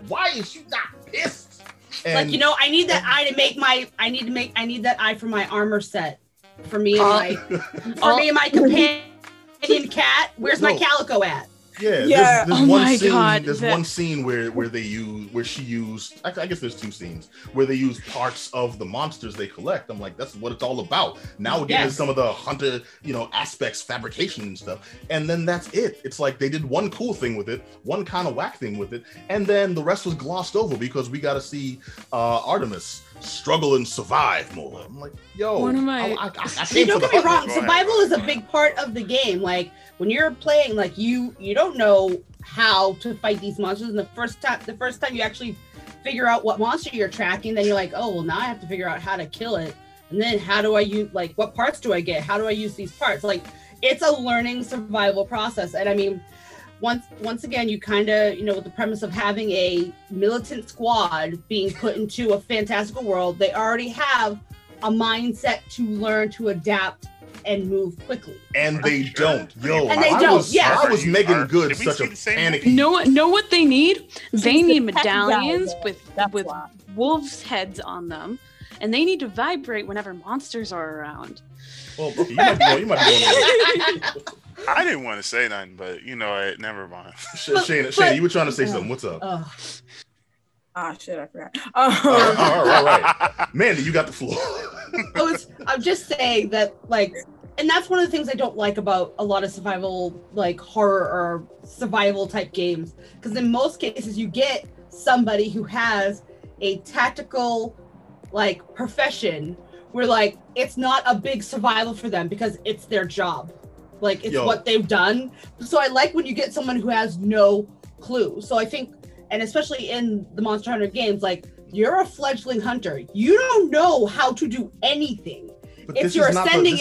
S2: Why is she not pissed?
S6: like you know, I need that eye to make my. I need to make. I need that eye for my armor set. For me and
S3: Uh,
S6: my. For me and my companion cat. Where's my calico at?
S2: Yeah,
S4: Yeah.
S2: There's, there's
S3: Oh
S2: one
S3: my
S2: scene.
S3: God,
S2: There's
S3: that-
S2: one scene where where they use where she used. I, I guess there's two scenes where they use parts of the monsters they collect. I'm like, that's what it's all about. Now we're getting
S6: Yes.
S2: into some of the hunter, you know, aspects, fabrication and stuff, and then that's it. It's like they did one cool thing with it, one kind of whack thing with it, and then the rest was glossed over because we got to see uh, Artemis struggle and survive more. I'm like, yo,
S3: One of my-
S2: I, I, I, I
S6: See,
S2: came
S6: don't get me wrong. Survival is a big part of the game. Like when you're playing, like you you don't know how to fight these monsters. And the first time, the first time you actually figure out what monster you're tracking, then you're like, oh well, now I have to figure out how to kill it. And then how do I use like what parts do I get? How do I use these parts? Like it's a learning survival process. And I mean, once once again, you kind of you know with the premise of having a militant squad being put into a fantastical world, they already have a mindset to learn to adapt and move quickly.
S2: and they don't. Yo,
S6: And they
S2: I
S6: don't,
S2: was,
S6: yeah.
S2: I was
S1: You
S2: Megan
S1: are-
S2: Good such a
S1: the same
S2: panicky.
S3: Know know what they need? They need
S4: the tech guy,
S3: medallions with
S4: That's
S3: with
S4: why.
S3: wolves' heads on them, and they need to vibrate whenever monsters are around.
S2: Well, okay, you might be going. You might be going.
S1: I didn't want to say nothing, but you know, what? never mind.
S2: Sh- Shayna, Shayna, you were trying to say something. What's up?
S6: Ugh.
S4: Ah, shit, I forgot.
S2: All right, all
S4: Um,
S2: right, all right. Mandy, you got the floor.
S6: I was, I'm just saying that, like, and that's one of the things I don't like about a lot of survival, like horror or survival type games. Because in most cases, you get somebody who has a tactical, like, profession where, like, it's not a big survival for them because it's their job. Like, it's
S2: Yo.
S6: what they've done. So I like when you get someone who has no clue. So I think, and especially in the Monster Hunter games, like, you're a fledgling hunter. You don't know how to do anything.
S2: But
S6: If you're
S2: is not the-
S6: ascending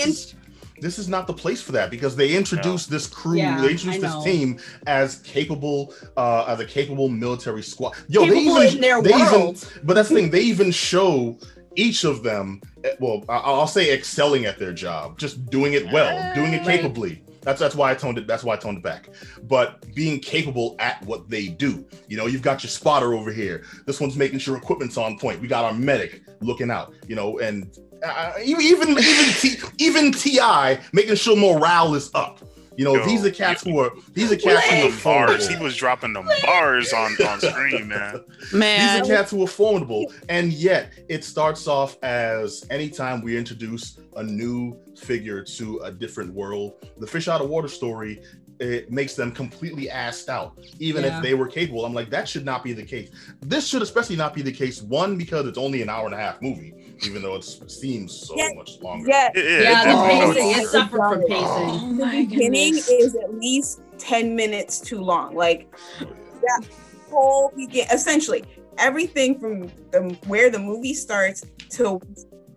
S2: this is- not the place for that because they introduced this crew,
S6: Yeah,
S2: they introduced this team as capable, uh, as a capable military squad. Yo,
S6: capable
S2: they even,
S6: in their
S2: they
S6: world.
S2: even, but that's the thing. They even show each of them. eh, Well, I- I'll say excelling at their job, just doing it well, doing it
S6: Right.
S2: capably. That's that's why I toned it. That's why I toned it back. But being capable at what they do. You know, you've got your spotter over here. This one's making sure equipment's on point. We got our medic looking out. You know, and uh, even even even, T, even T.I. making sure morale is up. You know,
S1: Yo,
S2: these are cats who are these are cats who are
S6: Wait.
S1: Them bars. He was dropping the bars on on screen, man.
S3: Man,
S2: These are cats who are formidable, and yet it starts off as anytime we introduce a new figure to a different world, the fish out of water story. It makes them completely assed out, even
S6: Yeah.
S2: if they were capable. I'm like, that should not be the case. This should especially not be the case. One, because it's only an hour and a half movie, even though it seems so
S4: Yeah,
S2: much longer.
S4: yeah,
S1: It- it-
S6: Yeah, the pacing,
S1: longer.
S6: it suffered from
S4: Oh,
S6: pacing.
S3: oh
S4: the beginning
S3: goodness.
S4: is at least 10 minutes too long. Like
S2: Oh, yeah.
S4: whole begin essentially everything from the where the movie starts to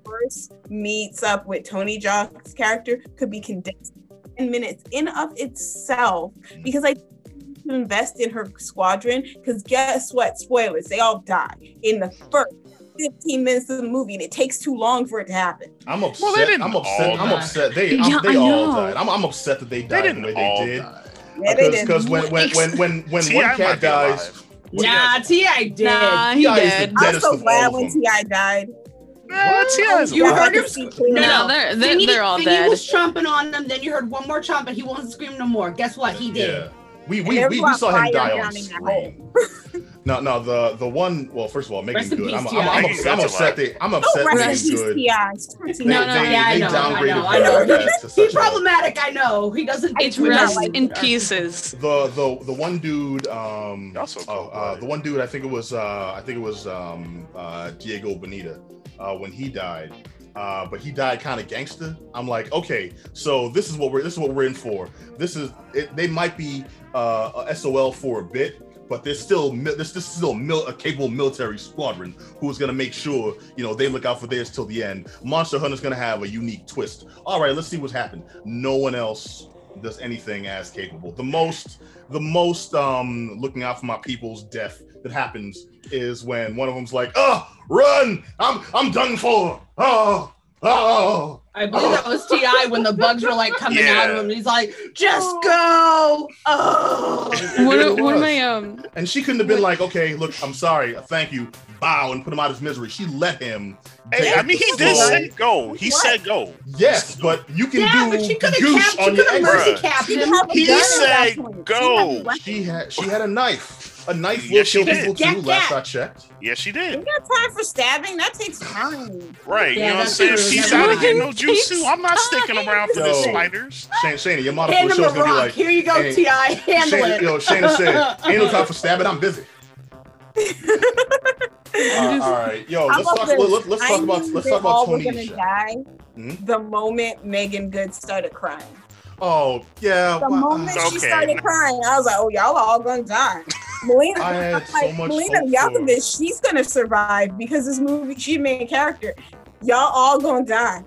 S4: first meets up with Tony Jaa's character could be condensed in 10 minutes in of itself because I to invest in her squadron because guess what spoilers they all die in the first 15 minutes of the movie and it takes too long for it to happen
S2: I'm
S1: Well,
S2: upset.
S1: they didn't
S2: I'm upset.
S1: all
S2: I'm
S1: die.
S2: upset. They, I'm-
S3: Yeah,
S2: they
S3: I
S2: all died. I'm, I'm upset that they
S1: They
S2: died the way they
S1: all
S2: did.
S1: die.
S4: yeah they
S2: Because when when when when when
S1: T.I.
S2: one
S1: might
S2: cat dies,
S1: alive.
S6: Nah, T.I. did.
S3: Nah, he
S2: T.I. is
S4: I'm so glad when. T.I. died.
S1: Nah, T.I.'s
S6: You
S1: alive.
S6: heard him- No.
S3: No, they're they're,
S6: Thingy-
S3: they're all
S6: Thingy
S3: dead.
S6: was chomping on them. Then you heard one more chomp, and he wasn't screaming no more. Guess what? He did.
S2: Yeah. We we, we, we saw him die on
S4: down in that
S2: screen. No, no, the the one. Well, first of all, Megan
S6: Rest in
S2: Good.
S6: peace,
S2: I'm, I'm, I'm,
S1: Megan
S2: upset. I'm upset. They, I'm
S4: Oh,
S2: upset.
S4: rest in Meagan
S2: Good.
S4: T.I.
S2: They,
S3: No, no,
S2: they,
S6: yeah, I
S2: they
S6: know, I know, I know.
S2: as
S6: He's
S2: such
S6: problematic. I know. He doesn't.
S3: It's rest
S6: like
S3: in
S6: her.
S3: pieces.
S2: the the the one dude um
S1: He also
S2: oh, uh,
S1: cold-blooded.
S2: the one dude i think it was uh i think it was um uh Diego Boneta uh when he died uh but he died kind of gangster i'm like okay so this is what we're this is what we're in for this is it, they might be uh a sol for a bit but there's still there's, there's still mil- a capable military squadron who's gonna make sure you know they look out for theirs till the end. Monster Hunter's gonna have a unique twist. All right, let's see what's happened. No one else does anything as capable. The most the most um looking out for my people's death that happens is when one of them's like, "Oh, run! I'm I'm done for. Oh, oh."
S6: I believe that was T.I. when the bugs were like coming
S1: Yeah.
S6: out of him. He's like, "Just go!" Oh.
S3: One
S2: It
S3: of, one of
S2: was.
S3: um
S2: And she couldn't have been like, "Okay, look, I'm sorry, thank you, bow," and put him out of his misery. She let him.
S1: Hey, I mean, he did say go. He
S4: What?
S1: said go.
S2: Yes, but you can
S6: Yeah,
S2: do
S6: but she could have
S2: goosh.
S6: She
S2: on your
S6: have mercy
S1: Bruh.
S6: capped him.
S4: didn't have a
S1: He said
S4: that point. She
S1: go.
S4: had a weapon.
S2: She had she had a knife. A knife will
S1: Yes, she
S2: kill
S1: did.
S2: people too. Last. I checked.
S1: Yes, she
S4: You
S1: did.
S4: got time for stabbing? That takes time.
S1: Right.
S6: Yeah,
S1: you know what I'm saying?
S6: true.
S1: She's
S6: Never
S1: out of here, no jutsu. I'm not sticking around for the spiders.
S2: Shane, Shane, your motto
S6: Hand
S2: for the
S6: a
S2: show's gonna be like,
S6: Here you go,
S2: hey,
S6: Ti. Handle
S2: Shane,
S6: it.
S2: yo, Shayna said, ain't no time for stabbing. I'm busy. Uh, all right, yo, let's talk.
S4: this?
S2: Let, let's talk about let's
S4: they
S2: talk
S4: all
S2: about
S4: were
S2: Tony.
S4: gonna
S2: Isha.
S4: die
S2: Mhm.
S4: the moment Meagan Good started crying.
S2: Oh yeah,
S4: The
S2: wow.
S4: moment she started crying, I was like, "Oh, y'all are all gonna die." Melina,
S2: I had so
S4: like,
S2: much
S4: Melina
S2: hope
S4: Yakovich, she's gonna survive because this movie, she's the main character. Y'all all gonna die.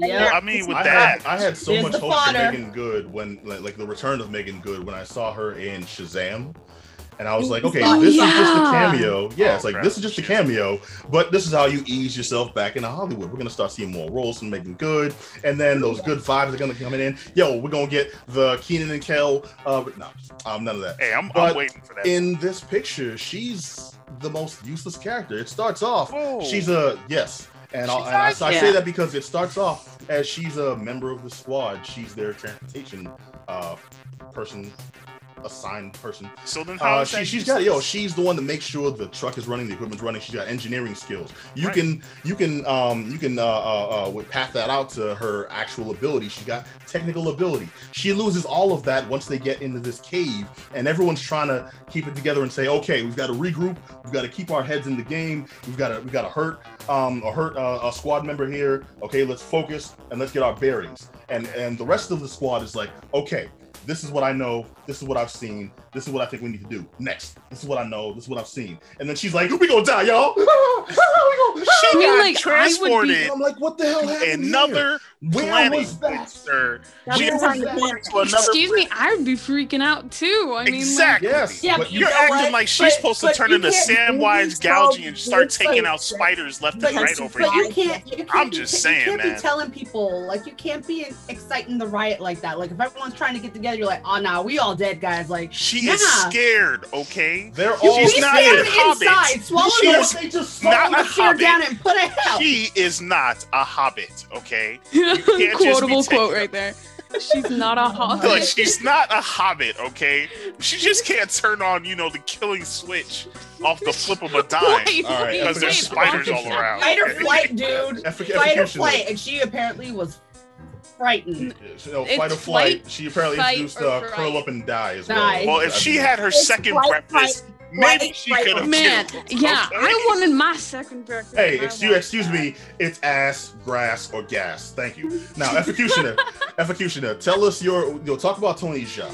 S6: Yeah.
S1: I mean, with
S2: I
S1: that,
S2: had, I had so
S6: Here's
S2: much
S6: the
S2: hope for. Meagan Good when like, like the return of Meagan Good when I saw her in Shazam. And I was like,
S4: Oh,
S2: okay, this is just a cameo. Yeah,
S1: Oh,
S2: it's like
S1: crap.
S2: this is just a cameo, but this is how you ease yourself back into Hollywood. We're gonna start seeing more roles and making good, and then those good vibes are gonna come in. Yo, we're gonna get the Kenan and Kel. Uh, no, um, none of that.
S1: Hey, I'm, I'm waiting for that.
S2: In this picture, she's the most useless character. It starts off
S1: Whoa.
S2: she's a yes, and, I'll, and I, I say that because it starts off as she's a member of the squad. She's their transportation uh, person, assigned person.
S1: so then how
S2: Uh, she, she's got yo. She's the one that makes sure the truck is running, the equipment's running. She's got engineering skills. You
S1: Right.
S2: can you can um you can uh, uh, uh would path that out to her actual ability. She's got technical ability. She loses all of that once they get into this cave, and everyone's trying to keep it together and say, okay, we've got to regroup. We've got to keep our heads in the game. We've got to we've got to hurt um a hurt uh, a squad member here. Okay, let's focus and let's get our bearings. And and the rest of the squad is like, okay, this is what I know. This is what I've seen. This is what I think we need to do next. This is what I know. This is what I've seen. And then she's like, "We gonna die, y'all."
S1: She
S3: I mean,
S1: got
S3: like, I would be-
S1: transported
S2: And I'm like, "What the hell happened?"
S1: another
S2: here? Where
S1: planet,
S2: was that?
S1: sir.
S4: That's
S1: She was
S4: time to
S1: transported another
S3: Excuse me. I would be freaking out too. I mean,
S1: Exactly.
S2: Yes.
S6: Yeah,
S2: but
S6: but
S2: you
S1: You're
S6: know
S1: acting
S6: what?
S1: like she's
S6: But-
S1: supposed to turn into
S6: can't-
S1: Samwise
S4: you
S1: and start taking out spiders left and right over here.
S6: you can't. You can't
S1: I'm
S6: be-
S1: just
S6: you can't be telling people like you can't be exciting the riot like that. Like if everyone's trying to get together, you're like, oh nah, we all dead guys. Like
S1: She
S6: Nah.
S1: is scared, okay?
S2: They're all
S1: She's
S6: be
S1: not
S6: scared
S1: a hobbit.
S6: inside. Swallow
S1: She
S6: your
S1: is
S2: They just
S1: not
S2: saw
S1: a
S2: the-
S1: hobbit.
S6: down and put a hell.
S1: She is not a hobbit, okay? can't just be
S3: quotable quote right there. She's not a
S1: Like,
S3: hobbit.
S1: she's not a hobbit, okay? She just can't turn on, you know, the killing switch off the flip of a dime.
S3: Wait,
S2: All right,
S3: wait,
S1: Because there's spiders all around.
S6: Fight or flight, dude.
S2: Effic-
S6: Fight or flight, and she apparently was frightened.
S2: You know,
S3: It's
S2: fight or flight.
S3: flight,
S2: She apparently
S3: fight,
S2: introduced
S3: or
S2: uh,
S3: fright.
S2: curl up and die as well.
S6: Die.
S1: Well, if she had her
S4: It's
S1: second
S4: flight,
S1: breakfast,
S4: flight,
S1: maybe
S4: flight,
S1: she
S4: flight,
S1: could have
S3: Man,
S1: killed.
S3: yeah,
S1: okay?
S3: I wanted my second breakfast.
S2: Hey, excuse, excuse
S3: that.
S2: me. It's ass, grass, or gas. Thank you. Now, efocutioner, efocutioner, tell us your. You'll talk about Tony Jaa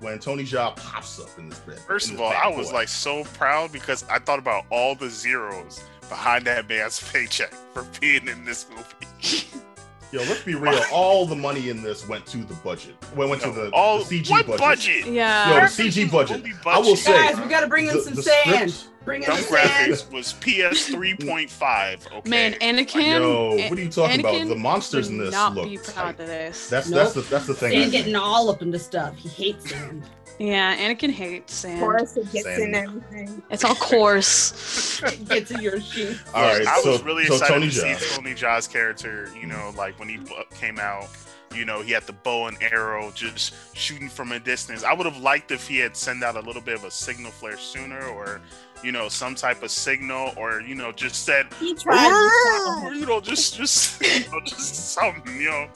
S2: when Tony Jaa pops up in this bed.
S1: First
S2: in
S1: of all, I was
S2: boy.
S1: like so proud because I thought about all the zeros behind that man's paycheck for being in this movie.
S2: yo, let's be real. All the money in this went to the budget. Well, went to the,
S1: all
S2: the CG
S1: what
S2: budget.
S1: budget?
S3: Yeah.
S2: Yo, the CG budget.
S1: Only
S2: I will say,
S6: Guys, we gotta bring in
S2: the-
S6: some
S2: the
S6: sand.
S2: script-
S6: Bring in
S1: Dumb graphics was PS 3.5. Okay.
S3: Man, Anakin.
S2: Yo, what are you talking about? The monsters in
S3: would
S2: this
S3: not
S2: look
S3: be proud
S2: tight.
S3: of this.
S2: That's
S6: Nope.
S2: that's the that's the thing. I
S6: Sand
S2: think.
S6: getting all up into stuff. He hates sand.
S3: yeah, Anakin hates sand.
S4: Forrest it gets
S2: Same.
S4: in everything.
S3: It's all coarse.
S6: Gets in your shoe.
S2: All right,
S1: I was really
S2: so
S1: excited
S2: Tony
S1: to
S2: Jaa.
S1: see Tony Jaa's character. You know, like when he came out, you know, he had the bow and arrow, just shooting from a distance. I would have liked if he had sent out a little bit of a signal flare sooner, or you know, some type of signal, or you know, just said,
S4: He oh, tried. to
S1: you know, just just you know, just something, you know.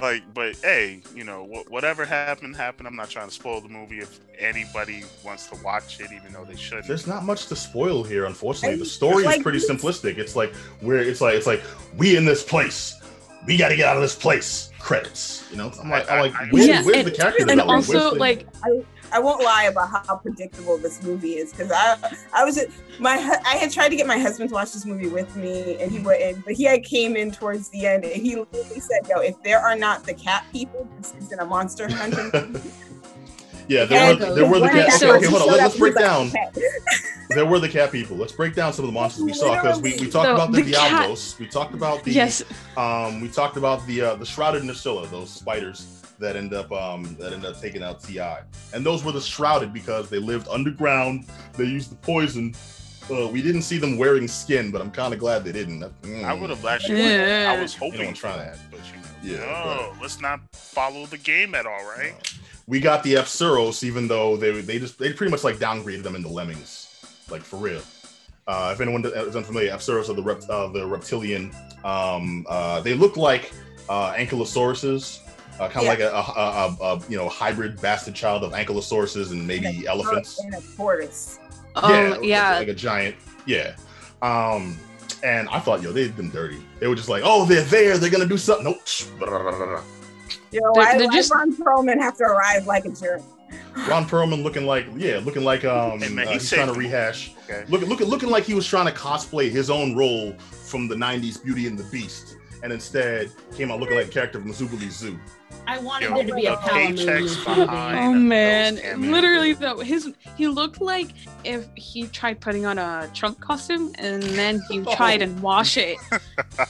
S1: Like, but hey, you know, wh- whatever happened, happened. I'm not trying to spoil the movie if anybody wants to watch it, even though they shouldn't.
S2: There's not much to spoil here, unfortunately. The story
S4: like,
S2: is pretty simplistic. It's like we're it's like it's like we in this place. We got to get out of this place. Credits. You know, I'm like, I'm like,
S1: I- I-
S2: where-
S3: Yeah,
S2: where's
S3: and-
S2: the character
S3: and also, like,
S4: I won't lie about how predictable this movie is because I I was my I had tried to get my husband to watch this movie with me and he wouldn't, but he had came in towards the end and he literally said, "Yo, if there are not the cat people, this isn't a monster hunting." movie."
S2: yeah, there were there were the cat.
S3: so-
S2: Okay, okay, hold on.
S4: showed
S2: Let, us break down. There were the cat people. Let's break down some of the monsters we saw because we, we talked
S3: So,
S2: about the,
S3: the cat-
S2: Diablos. We talked about the
S3: yes,
S2: um we talked about the uh, the shrouded Nerscylla, those spiders that end up um that end up taking out T.I., and those were the shrouded because they lived underground. They used the poison. Uh, we didn't see them wearing skin, but I'm kind of glad they didn't. Mm.
S1: I would have actually.
S3: Yeah.
S1: I was
S2: You
S1: hoping
S2: don't try that.
S1: but you know,
S2: Yeah,
S1: no, let's not follow the game at all, right?
S2: We got the Apceros, even though they they just they pretty much like downgraded them into lemmings, like for real. Uh, if anyone is unfamiliar, F are the rept- uh, the reptilian. Um, uh, they look like uh, ankylosauruses, uh, kind of
S4: Yeah.
S2: like a, a, a, a you know hybrid bastard child of ankylosauruses and maybe elephants.
S4: and a tortoise.
S3: oh
S2: like-
S3: yeah,
S2: like a giant. Yeah. Um, and I thought, yo, they did them dirty. They were just like, oh, they're there. They're gonna do something. Nope.
S4: Yo,
S3: They're-
S4: why,
S3: they're just-
S4: Ron Perlman have to arrive like a jerk?
S2: Ron Perlman looking like, yeah, looking like um,
S1: Hey, man,
S2: uh, he's trying to rehash.
S1: Okay.
S2: Looking, looking, looking like he was trying to cosplay his own role from the '90s Beauty and the Beast. and instead came out looking like a character from Zoobilee Zoo.
S6: I wanted
S1: Yo,
S6: there to be a
S1: the
S6: Power
S1: paychecks
S3: Oh man, literally though, his he looked like if he tried putting on a Trump costume and then he oh. tried and wash it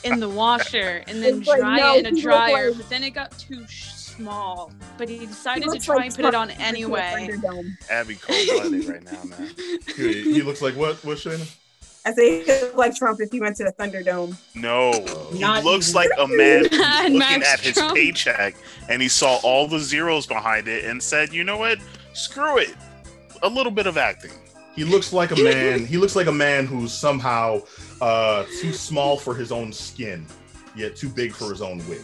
S3: in the washer and then
S4: It's like,
S3: dry
S4: no,
S3: it in a dryer,
S4: like-
S3: but then it got too sh- small. But he
S4: He
S3: decided to try
S4: like
S3: and put it on
S4: Trump into a
S3: anyway.
S1: Abby cold blooded right now, man.
S2: He, he looks like what? What Shayna?
S4: I say he looked like Trump if he went to the Thunderdome.
S1: No, he
S6: Not
S1: looks like a man looking
S3: Max
S1: at his
S3: Trump.
S1: paycheck and he saw all the zeros behind it and said, "You know what? Screw it. A little bit of acting."
S2: He looks like a man. He looks like a man who's somehow uh, too small for his own skin, yet too big for his own wig.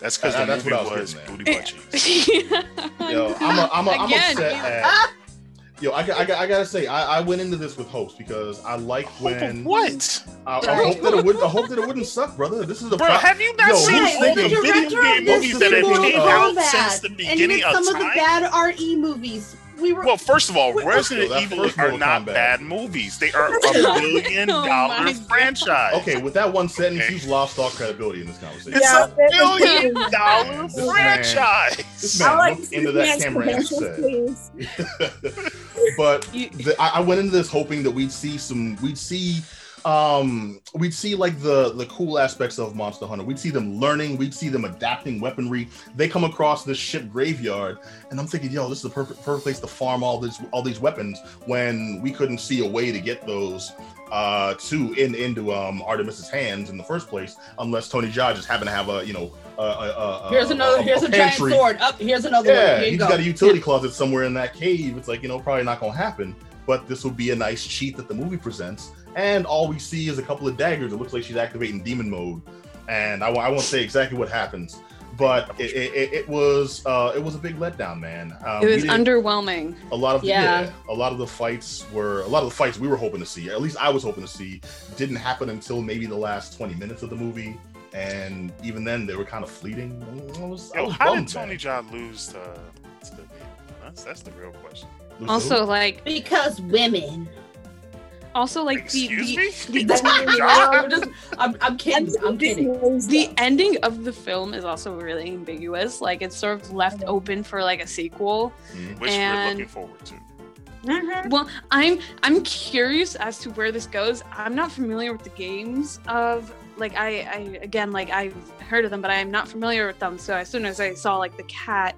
S1: That's because
S2: Uh, that's
S1: movie
S2: what I was
S1: was, booty butt cheeks.
S2: Yo, I'm a, I'm a, I'm
S3: Again,
S2: upset
S3: you-
S2: at. Yo, I, I, I gotta say, I, I went into this with hopes because I like when
S1: what,
S2: I, I hope that it would. I hope that it wouldn't suck, brother. This is the
S1: bro?
S2: pro-
S1: Have you not
S2: Yo,
S1: seen all the video game movies that have came out since the
S6: and
S1: beginning
S6: even
S1: of
S6: some of the bad RE movies. We were
S1: Well, first of all,
S6: Wait,
S1: Resident
S2: Yo,
S1: Evil are not
S2: Kombat.
S1: bad movies. They are a billion
S3: Oh
S1: dollar
S3: my God.
S1: franchise.
S2: Okay, with that one sentence,
S1: Okay.
S2: you've lost all credibility in this conversation.
S1: It's
S4: Yeah,
S1: a billion
S4: that's-
S1: dollar
S2: This man-
S1: franchise.
S2: This
S4: I
S2: man
S4: like
S2: looked
S4: to
S2: into
S4: see
S2: that camera and said.
S4: please.
S2: but
S3: You-
S2: the, I, I went into this hoping that we'd see some we'd see um we'd see like the the cool aspects of monster hunter we'd see them learning we'd see them adapting weaponry they come across this ship graveyard and i'm thinking yo this is the perfect perfect place to farm all this all these weapons when we couldn't see a way to get those uh to in into um artemis's hands in the first place unless tony jaa just happened to have a you know a, a, a,
S6: here's another
S2: a-
S6: here's a, giant sword. Up here's another one.
S2: Yeah,
S6: you
S2: he's
S6: go.
S2: got a utility closet somewhere in that cave. It's like, you know, probably not going to happen. But this would be a nice cheat that the movie presents. And all we see is a couple of daggers. It looks like she's activating demon mode. And I, won't- I won't say exactly what happens, but it, it, it- it was uh, it was a big letdown, man. Um,
S3: it was underwhelming.
S2: a lot of the,
S6: Yeah.
S2: yeah. a lot of the fights were a lot of the fights we were hoping to see. At least I was hoping to see didn't happen until maybe the last twenty minutes of the movie. And even then, they were kind of fleeting. I was, I
S1: Yo,
S2: was
S1: how
S2: bummed,
S1: did Tony
S2: man.
S1: Jaa lose to, to that's that's the real question.
S2: Lose
S3: Also, like,
S6: because women.
S3: Also like the
S1: Excuse
S3: the,
S1: me?
S3: the,
S6: I'm just I'm, I'm kidding. I'm
S4: I'm
S6: kidding.
S3: the ending of the film is also really ambiguous. Like, it's sort of left open for like a sequel.
S2: Mhm.
S1: Which we're looking forward to.
S4: Mhm.
S3: Well, I'm I'm curious as to where this goes. I'm not familiar with the games of like I, I again like I've heard of them, but I am not familiar with them. So as soon as I saw like the cat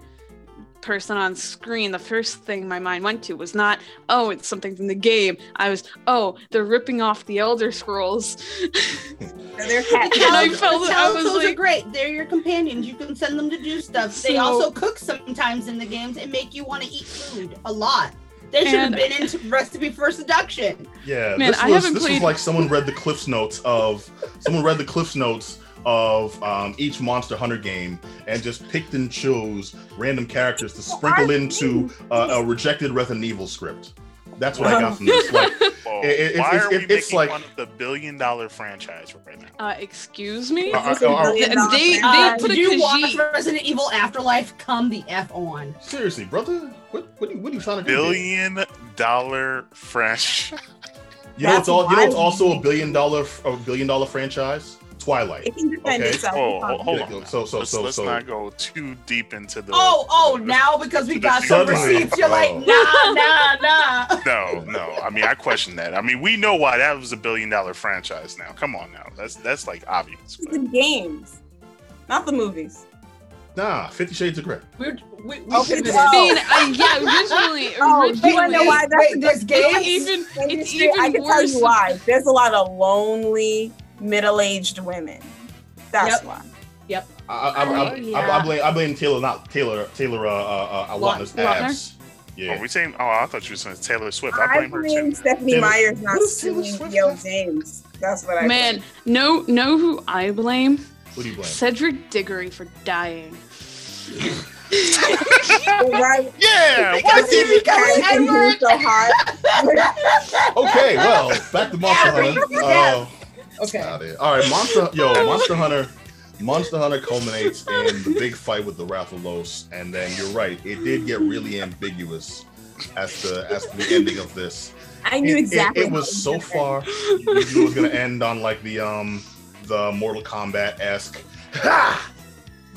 S3: person on screen, the first thing my mind went to was not oh it's something from the game. I was oh they're ripping off the Elder Scrolls.
S4: They're cat
S3: And I
S6: Talents-
S3: felt- I was
S6: those are great. They're your companions. You can send them to do stuff. they also cook sometimes in the games and make you want to eat food a lot. They should have been into Recipe for Seduction.
S2: Yeah,
S3: Man,
S2: this
S3: I
S2: was
S3: haven't
S2: this was like someone read the cliffs notes of someone read the cliffs notes of um, each Monster Hunter game and just picked and chose random characters to sprinkle into uh, a rejected Resident Evil script. That's what I got from this. Like,
S1: Whoa,
S2: It- it-
S1: why
S2: it's-
S1: are we
S2: it's- it's
S1: making
S2: like-
S1: fun of the billion dollar franchise right now?
S3: Uh, excuse me.
S2: Uh,
S4: Is this a
S2: uh, uh,
S4: billion dollar
S3: They- they
S4: franchise?
S3: put a
S6: did you watch Resident Evil Afterlife? Come the f on.
S2: seriously, brother, what what are you, what are you trying to do?
S1: Billion dollar franchise.
S2: You know, it's all. You know, it's also a billion dollar a billion dollar franchise. Twilight.
S4: It can defend
S2: Okay.
S4: itself.
S1: Oh,
S4: It's
S1: hold on.
S2: So- so-
S1: let's,
S2: so-
S1: let's
S2: so-
S1: not go too deep into the.
S6: Oh, oh, now because we got some
S2: Suddenly,
S6: receipts, you're like,
S2: oh.
S6: nah, nah, nah.
S1: No, no. I mean, I question that. I mean, we know why that was a billion dollar franchise. Now, come on, now. That's that's like obvious.
S4: It's
S1: But
S4: the games, not the movies.
S2: Nah, Fifty Shades of Grey.
S6: We're, we, we
S4: Okay,
S6: pivoted.
S4: well-
S3: I mean, I, yeah, originally,
S4: Oh,
S3: originally,
S4: you wanna know why that's
S6: Wait,
S4: a
S6: there's
S4: good
S6: games?
S3: even it's
S4: Industry,
S3: even
S4: I can tell you why. There's a lot of lonely middle-aged women. That's
S6: Yep.
S4: why.
S2: I, I, I, I,
S3: Oh,
S2: I,
S3: yeah.
S2: I blame I blame Taylor not Taylor Taylor uh, uh, uh,
S6: Lot-
S2: Lautner's
S3: Lautner?
S2: abs.
S1: are
S2: Yeah.
S1: we saying? Oh, I thought you were saying Taylor Swift. I
S4: I
S1: blame her
S4: blame
S1: too.
S4: Stephanie
S2: Taylor-
S4: Myers not
S2: Taylor
S4: suing Yo? James. That's what I
S3: Man,
S4: blame.
S3: know know who I blame?
S2: Who do you blame?
S3: Cedric Diggory for dying.
S4: Right?
S1: Yeah. Why did
S6: he becomes
S4: Harrison
S6: Edward.
S4: So hot.
S2: Okay, well, back to Monster Hunter. Uh,
S6: Okay.
S2: out there. All right, Monster Yo, Monster Hunter. Monster Hunter culminates in the big fight with the Rathalos, and then you're right, it did get really ambiguous as to as to the ending of this.
S4: I knew
S2: It- it-
S4: exactly.
S2: It,
S4: how
S2: was so far. It was gonna end on like the um the Mortal Kombat esque. Ha!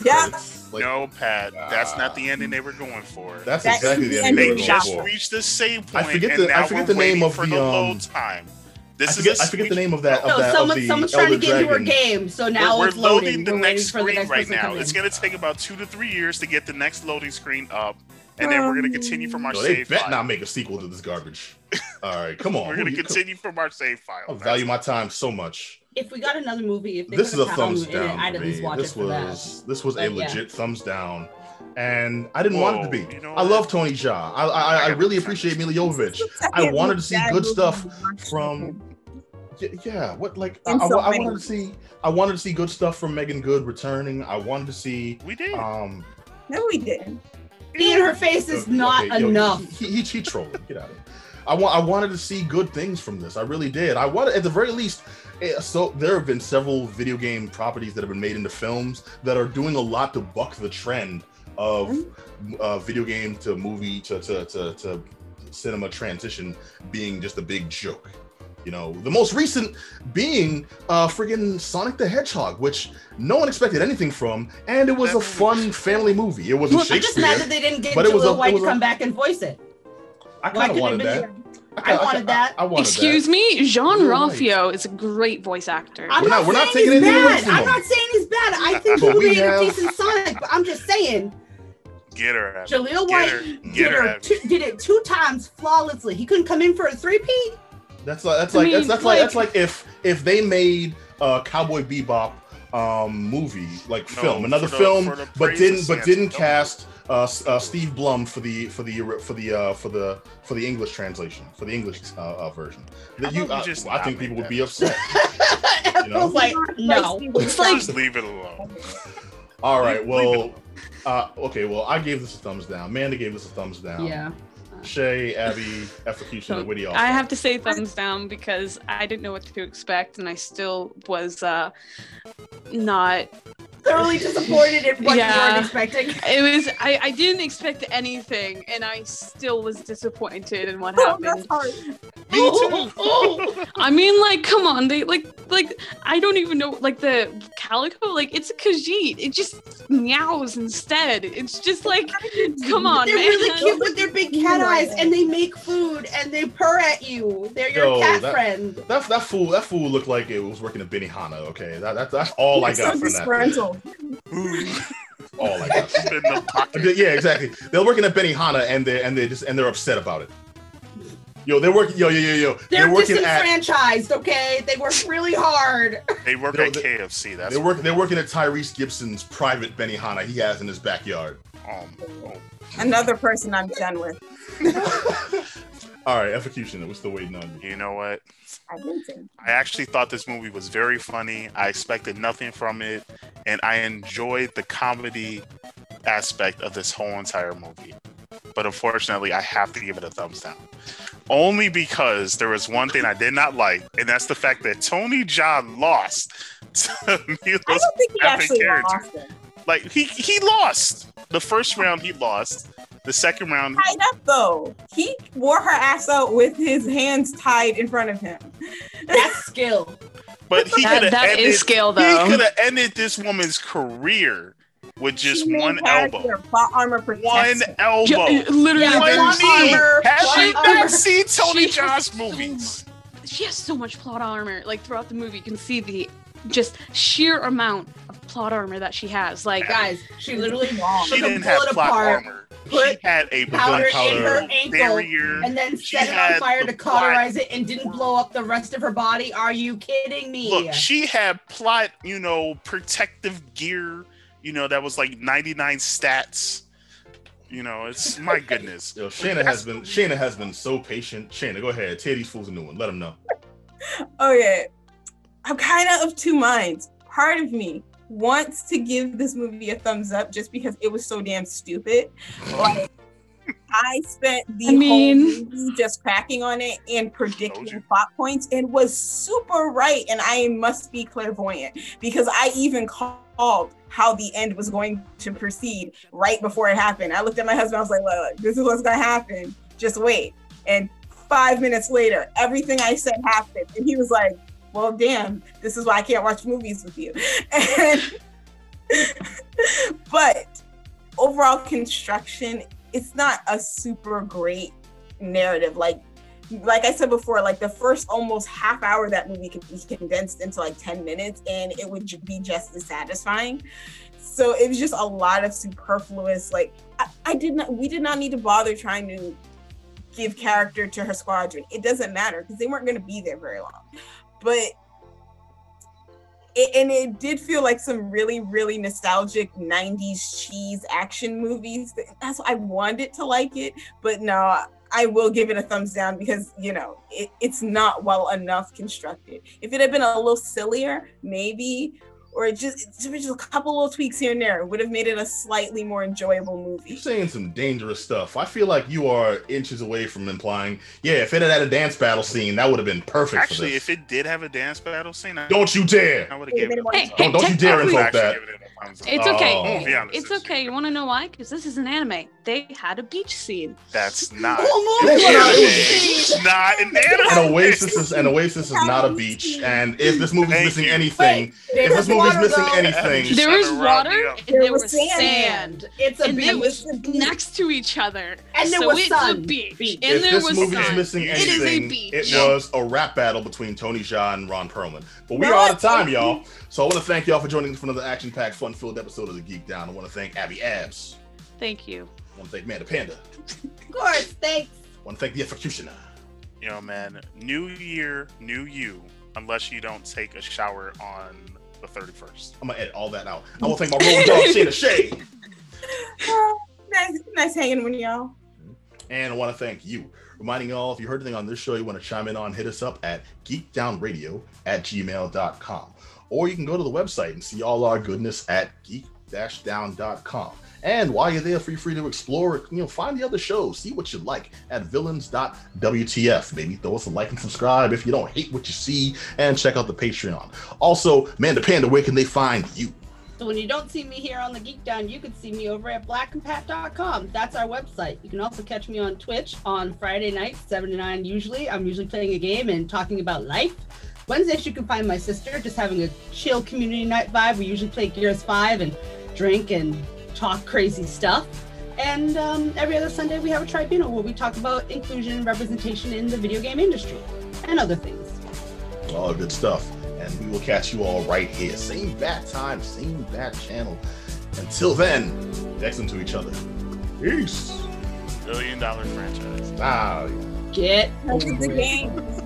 S4: Yeah.
S2: It's like-
S1: no, Pat, that's not the
S2: Ah.
S1: ending they were going for.
S2: That's
S4: That
S2: exactly
S4: is
S2: the
S4: the
S2: ending
S1: they
S2: we're
S4: ending
S2: going
S1: just
S2: for.
S1: reached the same
S2: I
S1: point,
S2: forget
S1: and
S2: the- I forget
S1: we're
S2: the name
S1: waiting
S2: of
S1: for
S2: the,
S1: the
S2: um,
S1: load time.
S2: I forget,
S1: is a
S2: I forget the name of that. Of
S6: No,
S2: that
S6: someone,
S2: of the
S6: someone's
S2: Elder
S6: trying to get into her game, so now
S1: we're,
S6: it's
S1: we're
S6: loading.
S1: loading the
S6: We're
S1: next
S6: for the
S1: screen
S6: next
S1: right now. It's going to take about two to three years to get the next loading screen up, and then we're going to continue from our
S2: No, they
S1: save
S2: bet
S1: file.
S2: not make a sequel to this garbage. All right, come on.
S1: we're going to
S2: you-
S1: continue from our save file.
S2: I value my time so much.
S6: If we got another movie, if they
S2: This is a
S6: a
S2: thumbs
S6: Town in it,
S2: down
S6: I'd at least watch
S2: This
S6: it for that.
S2: was this was a
S6: But, yeah.
S2: legit thumbs down, and I didn't want it to be.
S1: You know
S2: I love Tony Jaa. I I, I
S1: I
S2: really appreciate
S1: defend Milla.
S2: Jovovich. I wanted to see good stuff from- Y- Yeah, what like I,
S4: In
S2: I- I wanted to see I wanted to see good stuff from Meagan Good returning. I wanted to see
S1: We did.
S2: um
S4: No, we didn't.
S6: Seeing her face is
S2: okay,
S6: not
S2: okay, yo,
S6: enough.
S2: He, he, he trolling. Get out of here. I want. I wanted to see good things from this. I really did. I wanted, at the very least. eh, So there have been several video game properties that have been made into films that are doing a lot to buck the trend of uh, video game to movie to, to to to cinema transition being just a big joke. You know, the most recent being uh friggin' Sonic the Hedgehog, which no one expected anything from, and it was a fun family movie. It wasn't
S6: I'm just
S2: Shakespeare.
S6: mad that they didn't get
S2: but it was a-
S6: Jaleel
S2: it
S6: White
S2: was
S6: to
S2: a-
S6: come back and voice it.
S2: I kind of wanted that.
S6: I
S2: kinda-
S6: wanted that.
S2: I, wanted
S3: Excuse
S2: that.
S3: me, Jean
S2: You're right.
S3: Ralphio is a great voice actor.
S6: I'm
S2: We're
S6: not,
S2: not- we're not
S6: saying
S2: taking
S6: he's
S2: anything away
S6: bad.
S2: from
S6: I'm not saying he's bad. I think he
S2: But
S6: would
S2: we
S6: be a decent Sonic. But I'm just saying,
S1: Get her. Abby.
S6: Jaleel
S1: Get
S6: White
S1: her.
S6: did,
S1: Get her.
S6: her two, did it two times flawlessly. He couldn't come in for a three-peat.
S2: That's like that's
S3: I
S2: like
S3: mean,
S2: that's, that's like,
S3: like-
S2: that's like if if they made a Cowboy Bebop um movie like
S1: No,
S2: film another
S1: the-
S2: film but didn't but didn't
S1: Don't-
S2: cast uh, uh Steve Blum for the for the for the uh for the for the English translation for the English uh, uh version. That you
S1: about
S2: uh,
S1: just
S2: I think people would be upset.
S6: Everyone's like, no.
S3: It's like
S1: Just leave it alone.
S2: all right
S1: Leave- leave
S2: well uh okay well I gave this a thumbs down. Amanda gave this a thumbs down.
S6: Yeah.
S2: Shay Abby efocutioner do y'all
S3: I have to say thumbs down because I didn't know what to expect and I still was uh not
S6: Thoroughly disappointed in what you weren't expecting.
S3: it was I, I didn't expect anything and I still was disappointed in what
S4: Oh, that's
S3: happened.
S4: hard.
S1: Me too.
S3: I mean like come on they like like I don't even know like the calico like it's a Khajiit it just meows instead it's just like come on
S6: They're
S3: man
S6: really cute with their big cat
S4: You're
S6: eyes, and they make food and they purr at you. They're your
S2: Yo,
S6: cat
S2: that-
S6: friend.
S2: That that fool that fool looked like it was working at Benihana. Okay, that, that that's all I
S4: That's
S2: got
S4: so
S2: from that.
S4: Disgruntled.
S2: All I got. From
S1: in the pocket.
S2: Yeah, exactly. They're working at Benihana and they and they just and they're upset about it. Yo, they're working. Yo, yo, yo, yo.
S6: They're,
S2: They're working at.
S6: disenfranchised, okay? They work really hard.
S1: They work
S2: No,
S1: at
S2: they-
S1: KFC. That's
S2: They're working. They're working at Tyrese Gibson's private Benihana he has in his backyard.
S1: um, oh,
S4: Another person I'm done with.
S2: All right, Efocutioner. We're still waiting on you.
S1: you know what?
S4: I didn't.
S1: I actually thought this movie was very funny. I expected nothing from it, and I enjoyed the comedy aspect of this whole entire movie. But unfortunately, I have to give it a thumbs down. Only because there was one thing I did not like, and that's the fact that Tony Jaa lost to
S4: I don't think he
S1: epic
S4: actually
S1: character.
S4: lost it.
S1: Like he he lost. The first round he lost. The second round
S4: Tied up though. He wore her ass out with his hands tied in front of him.
S6: That's skill.
S1: but he could
S3: that,
S1: have
S3: that
S1: ended
S3: is scale
S1: he could have ended this woman's career with just
S4: She
S1: one elbow.
S4: Plot armor
S1: One elbow.
S3: Ju- literally
S6: Yeah,
S1: One
S6: plot
S1: knee.
S6: armor,
S1: Have
S6: plot
S1: you
S6: armor.
S1: not seen Tony
S3: She
S1: John's
S3: has
S1: movies?
S3: she has so much plot armor like throughout the movie you can see the just sheer amount of plot armor that she has like
S6: Guys, she literally
S4: Long.
S1: She
S6: took a
S1: didn't have plot
S6: apart,
S1: armor. She
S6: put
S1: had a
S6: powder in her ankle,
S1: barrier.
S6: and then
S1: She
S6: set it on
S1: had
S6: fire
S1: the
S6: to
S1: plot-
S6: cauterize it and didn't blow up the rest of her body. Are you kidding me?
S1: Look, she had plot, you know, protective gear, you know, that was like 99 stats. You know, it's my goodness.
S2: Yo, Shayna has been Shayna has been so patient. Shayna, go ahead. Tear these fools a new one. Let them know.
S4: Okay. I'm kind of of two minds. Part of me wants to give this movie a thumbs up just because it was so damn stupid. Like I spent the
S3: I mean-
S4: whole movie just cracking on it and predicting
S1: you.
S4: plot points and was super right. And I must be clairvoyant because I even called how the end was going to proceed right before it happened. I looked at my husband, I was like, look, this is what's gonna happen. Just wait. And five minutes later, everything I said happened. And he was like, well, damn, this is why I can't watch movies with you. And but overall construction, it's not a super great narrative. Like like I said before, like the first almost half hour that movie could be condensed into like 10 minutes and it would be just as satisfying. So it was just a lot of superfluous, like I, I did not we did not need to bother trying to give character to her squadron. It doesn't matter because they weren't gonna be there very long. But it, and it did feel like some really, really nostalgic 90s cheese action movies. That's why I wanted to like it, but no, I will give it a thumbs down because you know it, it's not well enough constructed. If it had been a little sillier, maybe, or just just a couple little tweaks here and there would have made it a slightly more enjoyable movie.
S2: You're saying some dangerous stuff. I feel like you are inches away from implying, yeah, if it had had a dance battle scene, that would have been perfect.
S1: Actually, if it did have a dance battle scene, I,
S2: don't you dare!
S1: I would have given it.
S3: Hey,
S2: Don't, don't you dare
S3: technically-
S2: invoke that.
S3: It's okay.
S2: Oh.
S3: It's okay. You want to know why? Because this is an anime. They had a beach scene.
S1: That's not.
S6: Whole
S2: movie
S1: an anime. It's not an anime.
S2: An oasis is an oasis is not a beach, and if this movie's
S1: Thank
S2: missing anything, if this movie's
S6: water,
S2: missing
S6: though.
S2: anything,
S3: There was
S1: to round me
S3: water and
S4: There
S3: there
S4: was
S3: was
S4: sand.
S3: sand.
S6: It's a
S3: And
S6: beach.
S3: there was
S4: It's a beach.
S3: next to each other.
S6: And there
S3: so
S6: was
S3: it's
S6: sun.
S3: a beach.
S6: Beach.
S3: And
S2: if
S3: there
S2: this
S3: was
S2: movie
S3: sun.
S2: is missing
S3: It is a
S2: anything,
S3: beach.
S2: it was a rap battle between Tony Jaa and Ron Perlman. But we are out of time, y'all. So I want to thank y'all for joining us for another action-packed, fun-filled episode of the Geek Down. I want to thank Abby Abs.
S3: Thank you.
S2: I want to thank Amanda Panda.
S6: Of course, thanks.
S2: I want to thank the Efocutioner.
S1: You know, man. New year, new you. Unless you don't take a shower on the thirty first.
S2: I'm gonna edit all that out. I want to thank my road dog Shayna Shay,
S4: nice, nice hanging with y'all. Mm-hmm.
S2: and I want to thank you. Reminding y'all, if you heard anything on this show you want to chime in on, hit us up at geekdownradio at gmail.com. Or you can go to the website and see all our goodness at geek-down.com. And while you're there, feel free to explore, you know, find the other shows, see what you like at villains.wtf. Maybe throw us a like and subscribe if you don't hate what you see, and check out the Patreon. Also, Manda Panda, where can they find you?
S6: So when you don't see me here on the Geek Down, you can see me over at blackcompat.com. That's our website. You can also catch me on Twitch on Friday nights, 7 to 9 usually. I'm usually playing a game and talking about life. Wednesdays, you can find my sister just having a chill community night vibe. We usually play Gears 5 and drink and talk crazy stuff. And um, every other Sunday, we have a tribunal where we talk about inclusion and representation in the video game industry and other things.
S2: All good stuff. And we will catch you all right here. Same bat time, same bat channel. Until then, be excellent to each other. Peace.
S1: Billion dollar franchise.
S2: Ah,
S6: Get
S4: That's
S6: over
S4: the game.